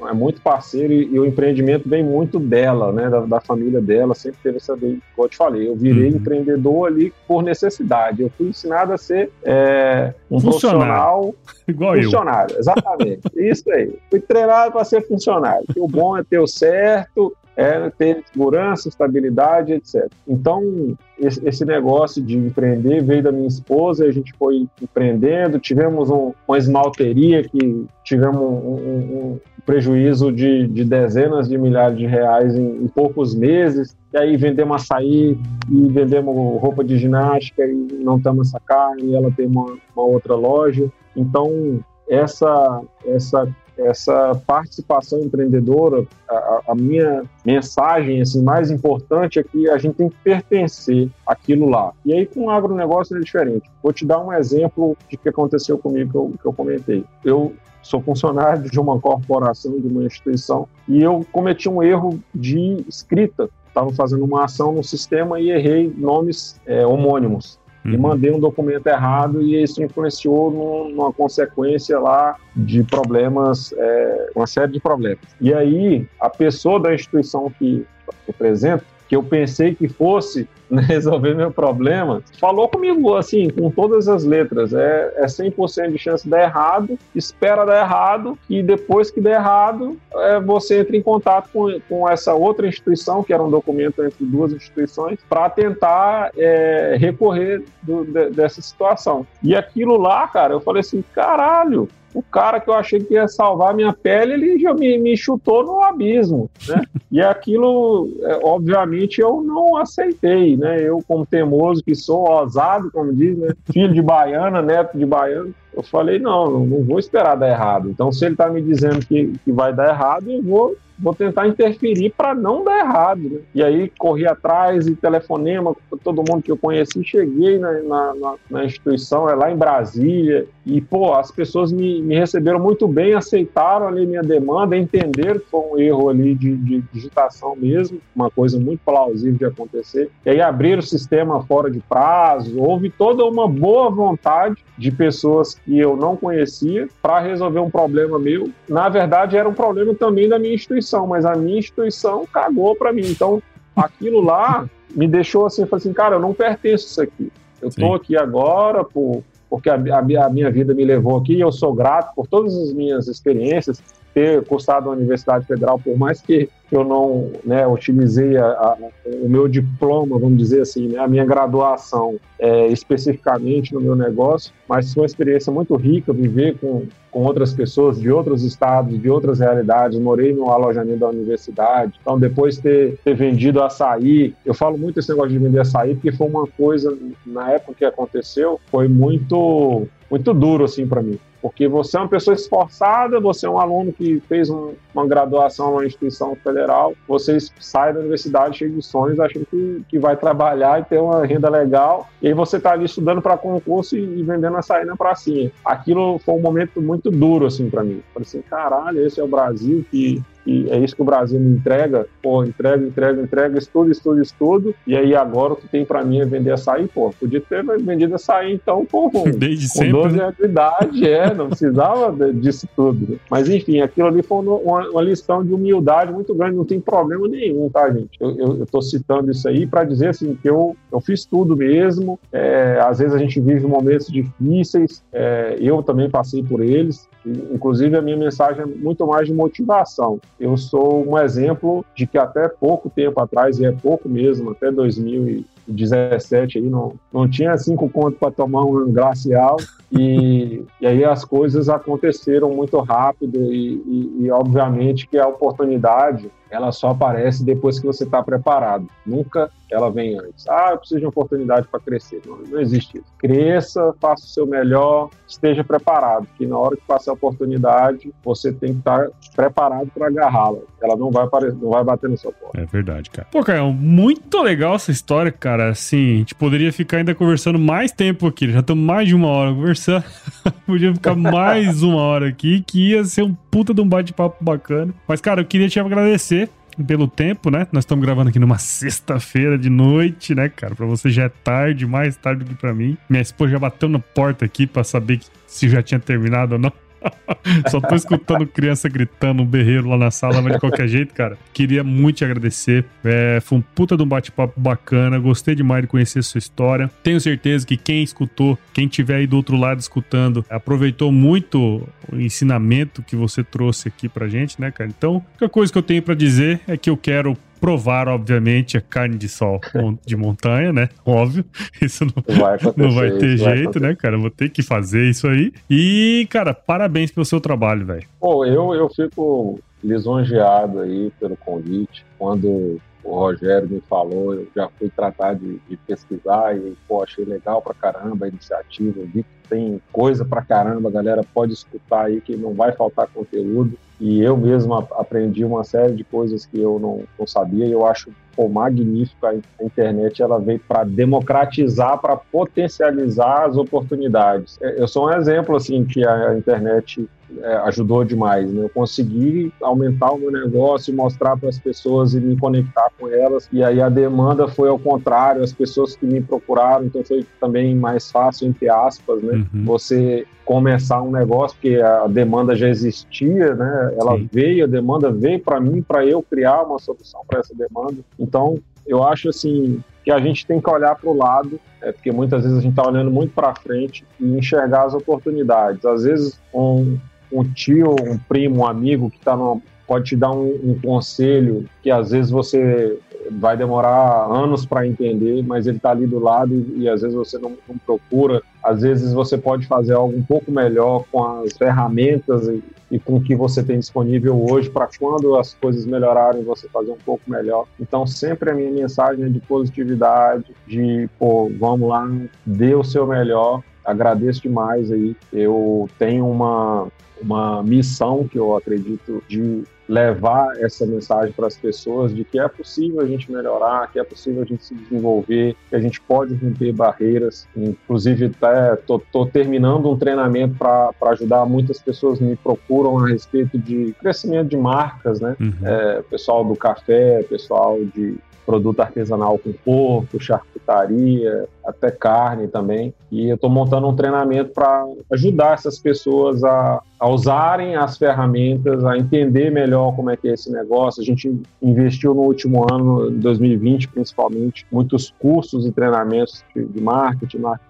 é muito parceiro e, e o empreendimento vem muito dela, né, da, da, família dela, sempre teve essa, como eu te falei, eu virei uhum. empreendedor ali por necessidade. Eu fui ensinado a ser é, um funcionário. profissional *laughs* Igual funcionário, eu. exatamente. Isso aí. Fui treinado para ser funcionário. o bom é ter o certo, é ter segurança, estabilidade, etc. Então, esse, negócio de empreender veio da minha esposa, a gente foi empreendendo, tivemos um, uma esmalteria que tivemos um, um, um prejuízo de, de, dezenas de milhares de reais em, em, poucos meses, e aí vendemos açaí e vendemos roupa de ginástica e não estamos essa carne, e ela tem uma, uma outra loja. Então, essa, essa essa participação empreendedora, a, a, minha mensagem assim, mais importante é que a gente tem que pertencer àquilo lá. E aí com o agronegócio é diferente. Vou te dar um exemplo de que aconteceu comigo que eu, que eu comentei. Eu sou funcionário de uma corporação, de uma instituição, e eu cometi um erro de escrita. Estava fazendo uma ação no sistema e errei nomes é, homônimos. Uhum. e mandei um documento errado e isso influenciou numa consequência lá de problemas, é, uma série de problemas. E aí, a pessoa da instituição que representa que eu pensei que fosse *laughs* resolver meu problema, falou comigo assim, com todas as letras, é, é 100% de chance de dar errado, espera dar errado, e depois que der errado, é, você entra em contato com, com essa outra instituição, que era um documento entre duas instituições, para tentar é, recorrer do, de, dessa situação. E aquilo lá, cara, eu falei assim, caralho, o cara que eu achei que ia salvar minha pele, ele já me, me chutou no abismo, né? E aquilo, é, obviamente, eu não aceitei, né? Eu, como teimoso que sou, ousado, como diz, né? Filho de baiana, neto de baiano, eu falei, não, não vou esperar dar errado. Então, se ele está me dizendo que, que vai dar errado, eu vou vou tentar interferir para não dar errado. Né? E aí corri atrás e telefonema com todo mundo que eu conheci, cheguei na, na, na, instituição, é lá em Brasília, e pô, as pessoas me, me, receberam muito bem, aceitaram ali minha demanda, entenderam que foi um erro ali de, de digitação mesmo, uma coisa muito plausível de acontecer. E aí abriram o sistema fora de prazo, houve toda uma boa vontade de pessoas que eu não conhecia para resolver um problema meu. Na verdade, era um problema também da minha instituição, mas a minha instituição cagou para mim. Então, aquilo lá me deixou assim, falei assim, cara, eu não pertenço a isso aqui. Eu estou aqui agora por, porque a, a, a, minha vida me levou aqui e eu sou grato por todas as minhas experiências, ter cursado a Universidade Federal, por mais que eu não né, a, a, o meu diploma, vamos dizer assim, né, a minha graduação é, especificamente no meu negócio, mas foi uma experiência muito rica viver com, com outras pessoas de outros estados, de outras realidades. Morei no alojamento da universidade, então depois ter, ter vendido açaí, eu falo muito esse negócio de vender açaí porque foi uma coisa, na época que aconteceu, foi muito, muito duro assim para mim porque você é uma pessoa esforçada, você é um aluno que fez um, uma graduação numa instituição federal, você sai da universidade cheio de sonhos, achando que, que vai trabalhar e ter uma renda legal, e aí você está ali estudando para concurso e, e vendendo açaí na pracinha. Aquilo foi um momento muito duro, assim, para mim. Falei assim, caralho, esse é o Brasil que e é isso que o Brasil me entrega, pô, entrega, entrega, entrega, estudo, estudo, estudo, e aí agora o que tem para mim é vender açaí, pô, podia ter vendido açaí então, pô, com, *laughs* Desde com sempre, 12 né? anos de idade, é, não precisava disso tudo. Mas enfim, aquilo ali foi uma, uma, lição de humildade muito grande, não tem problema nenhum, tá, gente? Eu, eu, eu tô citando isso aí para dizer assim que eu, eu fiz tudo mesmo, é, às vezes a gente vive momentos difíceis, é, eu também passei por eles, inclusive a minha mensagem é muito mais de motivação. Eu sou um exemplo de que até pouco tempo atrás, e é pouco mesmo, até 2017 aí, não, não tinha cinco contos para tomar um glacial. E, e aí as coisas aconteceram muito rápido e, e, e obviamente que a oportunidade ela só aparece depois que você está preparado. Nunca ela vem antes. Ah, eu preciso de uma oportunidade para crescer. Não, não existe isso. Cresça, faça o seu melhor, esteja preparado, que na hora que passar a oportunidade, você tem que estar preparado para agarrá-la. Ela não vai, aparecer, não vai bater no seu porta. É verdade, cara. Pô, Caio, muito legal essa história, cara. Assim, a gente poderia ficar ainda conversando mais tempo aqui. Já estamos mais de uma hora conversando. *laughs* Podia ficar mais uma hora aqui, que ia ser um puta de um bate-papo bacana. Mas, cara, eu queria te agradecer pelo tempo, né? Nós estamos gravando aqui numa sexta-feira de noite, né, cara? Pra você já é tarde, mais tarde do que pra mim. Minha esposa já bateu na porta aqui pra saber se já tinha terminado ou não. *laughs* Só tô escutando criança gritando, um berreiro lá na sala, mas de qualquer jeito, cara, queria muito te agradecer. É, foi um puta de um bate-papo bacana, gostei demais de conhecer a sua história. Tenho certeza que quem escutou, quem tiver aí do outro lado escutando, aproveitou muito o ensinamento que você trouxe aqui pra gente, né, cara? Então, a única coisa que eu tenho para dizer é que eu quero provar, obviamente, a carne de sol *laughs* de montanha, né? Óbvio. *laughs* *laughs* Isso não vai, não vai ter jeito, vai né, cara? Vou ter que fazer isso aí. E, cara, parabéns pelo seu trabalho, velho. Pô, eu, eu fico lisonjeado aí pelo convite. Quando o Rogério me falou, eu já fui tratar de, de pesquisar e, pô, achei legal pra caramba a iniciativa, vi que tem coisa pra caramba, galera pode escutar aí que não vai faltar conteúdo. E eu mesmo aprendi uma série de coisas que eu não, não sabia e eu acho pô, magnífico. A internet ela veio para democratizar, para potencializar as oportunidades. É, eu sou um exemplo assim que a internet é, ajudou demais. Né? Eu consegui aumentar o meu negócio, mostrar para as pessoas e me conectar com elas. E aí a demanda foi ao contrário, as pessoas que me procuraram, então foi também mais fácil, entre aspas, né? Uhum. Você começar um negócio, porque a demanda já existia, né? Ela Sim. veio, a demanda veio para mim, para eu criar uma solução para essa demanda. Então, eu acho assim que a gente tem que olhar para o lado, é, porque muitas vezes a gente está olhando muito para frente e enxergar as oportunidades. Às vezes, um, um tio, um primo, um amigo que tá no, pode te dar um, um, conselho que às vezes você vai demorar anos para entender, mas ele está ali do lado e, e, às vezes você não, não, procura. Às vezes você pode fazer algo um pouco melhor com as ferramentas e, e com o que você tem disponível hoje para quando as coisas melhorarem você fazer um pouco melhor. Então sempre a minha mensagem é de positividade, de pô, vamos lá, dê o seu melhor. Agradeço demais aí. Eu tenho uma uma missão que eu acredito de levar essa mensagem para as pessoas de que é possível a gente melhorar, que é possível a gente se desenvolver, que a gente pode romper barreiras. Inclusive, estou terminando um treinamento para ajudar muitas pessoas me procuram a respeito de crescimento de marcas, né? Uhum. É, pessoal do café, pessoal de produto artesanal com porco, charcutaria, até carne também. E eu estou montando um treinamento para ajudar essas pessoas a, a, usarem as ferramentas, a entender melhor como é que é esse negócio. A gente investiu no último ano, 2020 principalmente, muitos cursos e treinamentos de, de marketing, marketing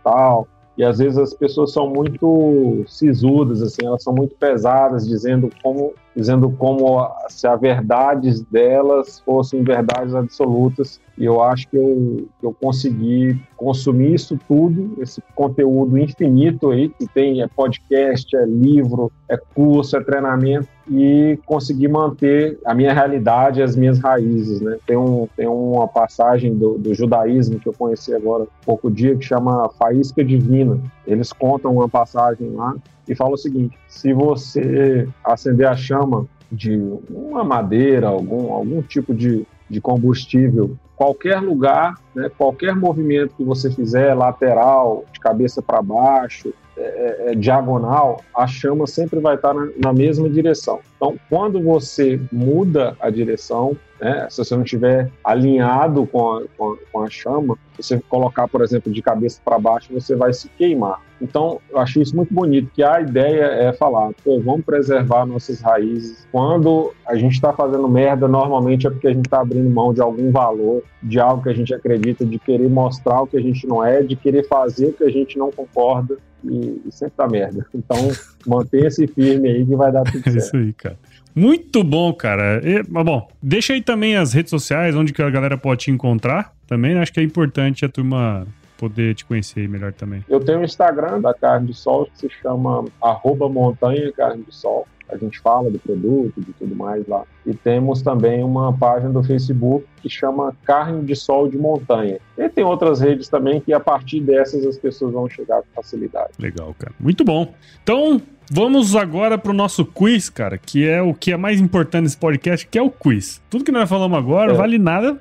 e às vezes as pessoas são muito sisudas, assim, elas são muito pesadas, dizendo como dizendo como se as verdades delas fossem verdades absolutas. E eu acho que eu, eu consegui consumir isso tudo, esse conteúdo infinito aí, que tem é podcast, é livro, é curso, é treinamento, e conseguir manter a minha realidade as minhas raízes, né? Tem, um, tem uma passagem do, do judaísmo que eu conheci agora há pouco dia, que chama Faísca Divina. Eles contam uma passagem lá e fala o seguinte: se você acender a chama de uma madeira, algum, algum tipo de, de combustível, qualquer lugar, né, qualquer movimento que você fizer, lateral, de cabeça para baixo, é, é, é, diagonal, a chama sempre vai estar na, na, mesma direção. Então, quando você muda a direção, né, se você não estiver alinhado com a, com a, com a chama, você colocar, por exemplo, de cabeça para baixo, você vai se queimar. Então, eu acho isso muito bonito, que a ideia é falar, pô, vamos preservar nossas raízes. Quando a gente está fazendo merda, normalmente é porque a gente está abrindo mão de algum valor, de algo que a gente acredita, de querer mostrar o que a gente não é, de querer fazer o que a gente não concorda e, e sempre dá merda. Então, *laughs* mantenha-se firme aí que vai dar tudo certo. É isso aí, cara. Muito bom, cara. E, mas bom, deixa aí também as redes sociais, onde que a galera pode te encontrar também. Né? Acho que é importante a turma poder te conhecer melhor também. Eu tenho o Instagram da Carne de Sol, que se chama arroba montanha carne de sol a gente fala do produto, de tudo mais lá. E temos também uma página do Facebook que chama Carne de Sol de Montanha. E tem outras redes também que a partir dessas as pessoas vão chegar com facilidade. Legal, cara. Muito bom. Então, Vamos agora para o nosso quiz, cara, que é o que é mais importante nesse podcast, que é o quiz. Tudo que nós falamos agora é. vale nada.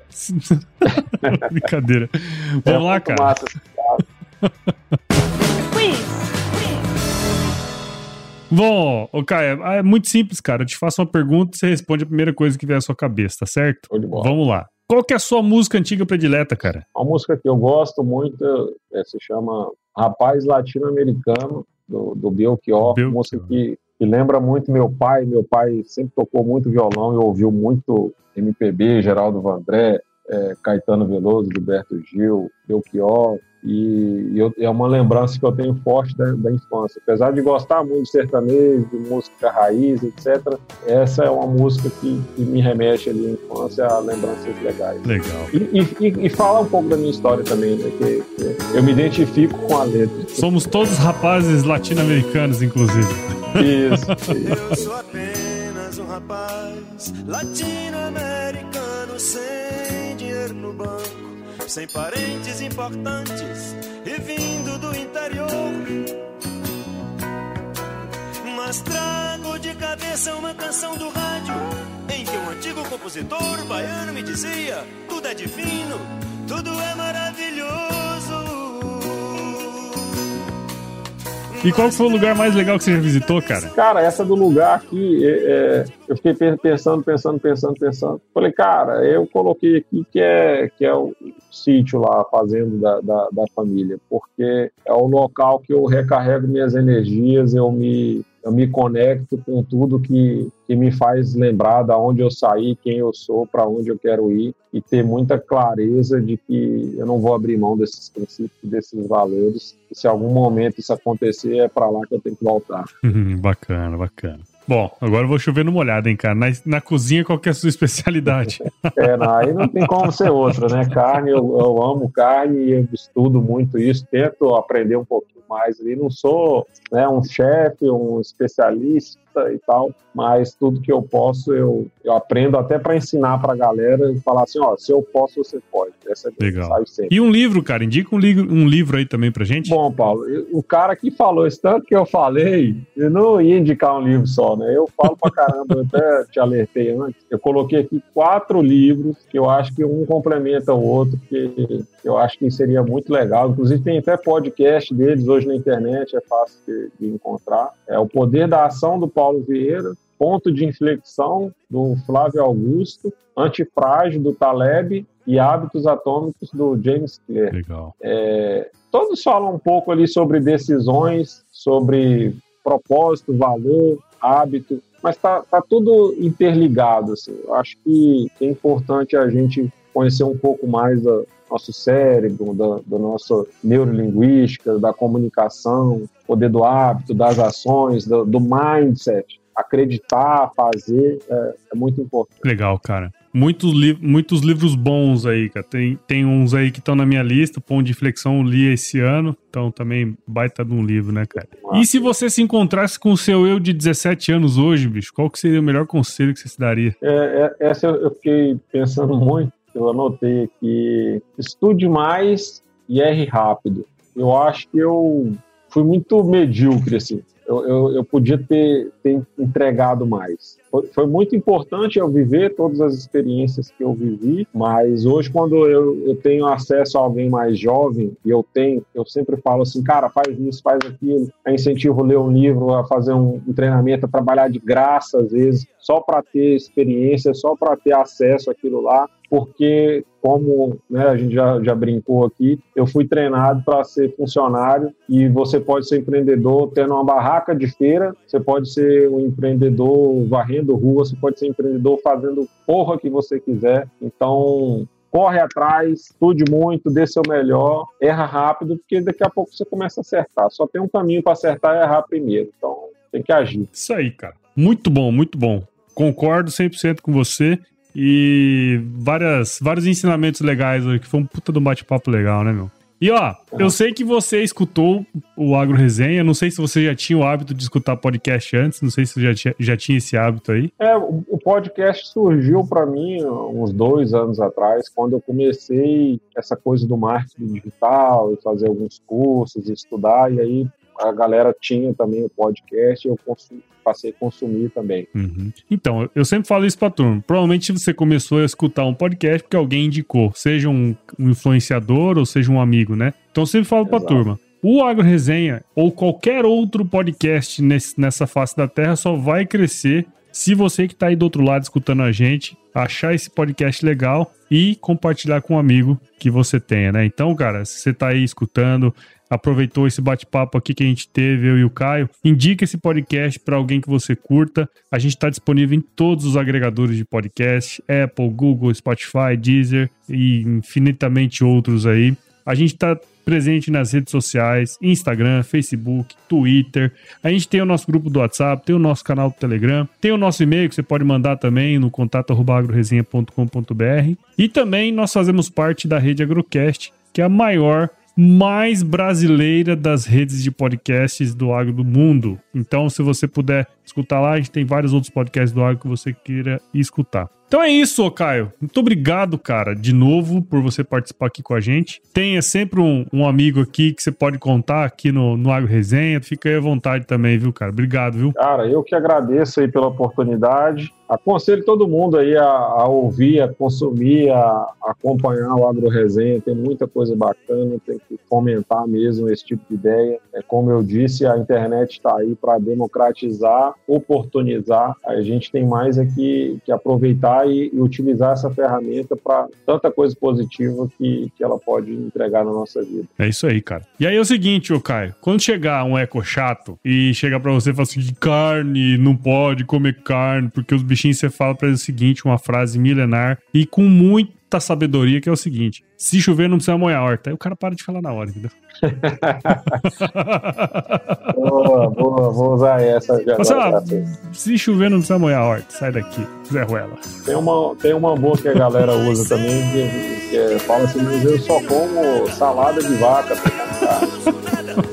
*laughs* Brincadeira. Vamos é lá, cara. Massa. *laughs* Bom, o Caio, é muito simples, cara. Eu te faço uma pergunta e você responde a primeira coisa que vier à sua cabeça, tá certo? Vamos lá. Qual que é a sua música antiga predileta, cara? Uma música que eu gosto muito é, se chama Rapaz Latino-Americano, do, do Belchior. Belchior. Música que, que lembra muito meu pai. Meu pai sempre tocou muito violão e ouviu muito MPB, Geraldo Vandré, é, Caetano Veloso, Gilberto Gil, Belchior. E, e eu, é uma lembrança que eu tenho forte da, da, infância. Apesar de gostar muito de sertanejo, de música raiz, etc., essa é uma música que, que me remete ali à infância a lembranças legais. Legal. E, e, e fala um pouco da minha história também, né? Que, que eu me identifico com a letra. Somos todos rapazes latino-americanos, inclusive. Isso. isso. Eu sou apenas um rapaz latino-americano sem dinheiro no banco sem parentes importantes e vindo do interior. Mas trago de cabeça uma canção do rádio em que um antigo compositor baiano me dizia: tudo é divino, tudo é maravilhoso. E qual foi o lugar mais legal que você já visitou, cara? Cara, essa do lugar aqui, é, é, eu fiquei pensando, pensando, pensando, pensando. Falei, cara, eu coloquei aqui que é, que é o sítio lá, a fazenda da, da, da família, porque é o local que eu recarrego minhas energias, eu me eu me conecto com tudo que, que me faz lembrar da onde eu saí, quem eu sou, para onde eu quero ir e ter muita clareza de que eu não vou abrir mão desses princípios, desses valores. E se algum momento isso acontecer, é para lá que eu tenho que voltar. bacana, bacana. Bom, agora eu vou chover numa olhada, hein, cara. Na, na cozinha, qual que é a sua *laughs* especialidade? é, não, aí não tem como ser outra, né? Carne, eu, eu amo carne e eu estudo muito isso, tento aprender um pouquinho mais ali. Não sou né, um chefe, um especialista e tal, mas tudo que eu posso eu, eu aprendo até para ensinar para a galera e falar assim: ó, se eu posso, você pode. Essa é Legal. E um livro, cara, indica um, li um livro aí também pra gente. Bom, Paulo, o cara que falou isso tanto que eu falei, eu não ia indicar um livro só, né? Eu falo pra caramba, eu até te alertei antes. Eu coloquei aqui quatro livros que eu acho que um complementa o outro, que eu acho que seria muito legal. Inclusive, tem até podcast deles hoje na internet, é fácil de, de encontrar. É O Poder da Ação do Paulo Vieira, Ponto de Inflexão do Flávio Augusto, Antifrágil do Taleb e Hábitos Atômicos do James Clear. Legal. É, todos falam um pouco ali sobre decisões, sobre propósito, valor, hábito, mas tá, tá tudo interligado. Assim. Eu acho que é importante a gente conhecer um pouco mais do nosso cérebro, da, da nossa neurolinguística, da comunicação, poder do hábito, das ações, do, do mindset. Acreditar, fazer, é, é muito importante. Legal, cara muitos, li muitos livros bons aí, cara. Tem, tem uns aí que estão na minha lista, Ponto de Inflexão eu li esse ano, então também baita de um livro, né, cara? E se você se encontrasse com o seu eu de 17 anos hoje, bicho, qual que seria o melhor conselho que você se daria? É, é, essa eu fiquei pensando muito, eu anotei aqui, estude mais e erre rápido. Eu acho que eu fui muito medíocre, assim. Eu, eu, eu podia ter, ter entregado mais. Foi, foi, muito importante eu viver todas as experiências que eu vivi, mas hoje, quando eu, eu tenho acesso a alguém mais jovem, e eu tenho, eu sempre falo assim, cara, faz isso, faz aquilo, a incentivo a ler um livro, a fazer um, um treinamento, a trabalhar de graça, às vezes, só para ter experiência, só para ter acesso àquilo lá, porque, como né, a gente já, já brincou aqui, eu fui treinado para ser funcionário e você pode ser empreendedor tendo uma barraca de feira, você pode ser um empreendedor varrendo rua, você pode ser empreendedor fazendo porra que você quiser. Então, corre atrás, estude muito, dê seu melhor, erra rápido, porque daqui a pouco você começa a acertar. Só tem um caminho para acertar e errar primeiro. Então, tem que agir. Isso aí, cara. Muito bom, muito bom. Concordo 100% com você e várias, vários ensinamentos legais hoje, que foi um puta do bate-papo legal, né, meu? E ó, eu sei que você escutou o Agro Resenha, não sei se você já tinha o hábito de escutar podcast antes, não sei se você já tinha, já tinha esse hábito aí. É, o podcast surgiu para mim uns dois anos atrás, quando eu comecei essa coisa do marketing digital e fazer alguns cursos, estudar, e aí a galera tinha também o podcast e eu passei a consumir também. Uhum. Então, eu sempre falo isso pra turma. Provavelmente você começou a escutar um podcast porque alguém indicou, seja um, um influenciador ou seja um amigo, né? Então, eu sempre falo Exato. pra turma. O Agro Resenha ou qualquer outro podcast nesse, nessa face da Terra só vai crescer se você que está aí do outro lado escutando a gente achar esse podcast legal e compartilhar com um amigo que você tenha, né? Então, cara, se você está aí escutando, aproveitou esse bate-papo aqui que a gente teve, eu e o Caio, indica esse podcast para alguém que você curta. A gente está disponível em todos os agregadores de podcast: Apple, Google, Spotify, Deezer e infinitamente outros aí. A gente está presente nas redes sociais, Instagram, Facebook, Twitter. A gente tem o nosso grupo do WhatsApp, tem o nosso canal do Telegram, tem o nosso e-mail que você pode mandar também no contato@agroresenha.com.br. E também nós fazemos parte da rede Agrocast, que é a maior mais brasileira das redes de podcasts do agro do mundo. Então, se você puder escutar lá. A gente tem vários outros podcasts do agro que você queira escutar. Então é isso, Caio. Muito obrigado, cara, de novo, por você participar aqui com a gente. Tenha sempre um, um amigo aqui que você pode contar aqui no, no Agro Resenha. Fica aí à vontade também, viu, cara? Obrigado, viu? Cara, eu que agradeço aí pela oportunidade. Aconselho todo mundo aí a, a ouvir, a consumir, a, a acompanhar o Agro Resenha. Tem muita coisa bacana, tem que fomentar mesmo esse tipo de ideia. É como eu disse, a internet está aí para democratizar, oportunizar. A gente tem mais aqui que aproveitar e, e utilizar essa ferramenta para tanta coisa positiva que, que ela pode entregar na nossa vida. É isso aí, cara. E aí é o seguinte, ô Caio, quando chegar um eco chato e chegar para você e falar assim, carne, não pode comer carne, porque os bichinhos você fala para eles o seguinte, uma frase milenar e com muita sabedoria, que é o seguinte: se chover, não precisa molhar a horta. Aí o cara para de falar na hora, entendeu? *laughs* boa, boa, vou usar essa já. Mas, lá, se chover, não precisa molhar a horta. Sai daqui, Zé Ruela. Tem uma, tem uma boa que a galera *laughs* usa também, que, que é, fala assim, mas eu só como salada de vaca. *laughs*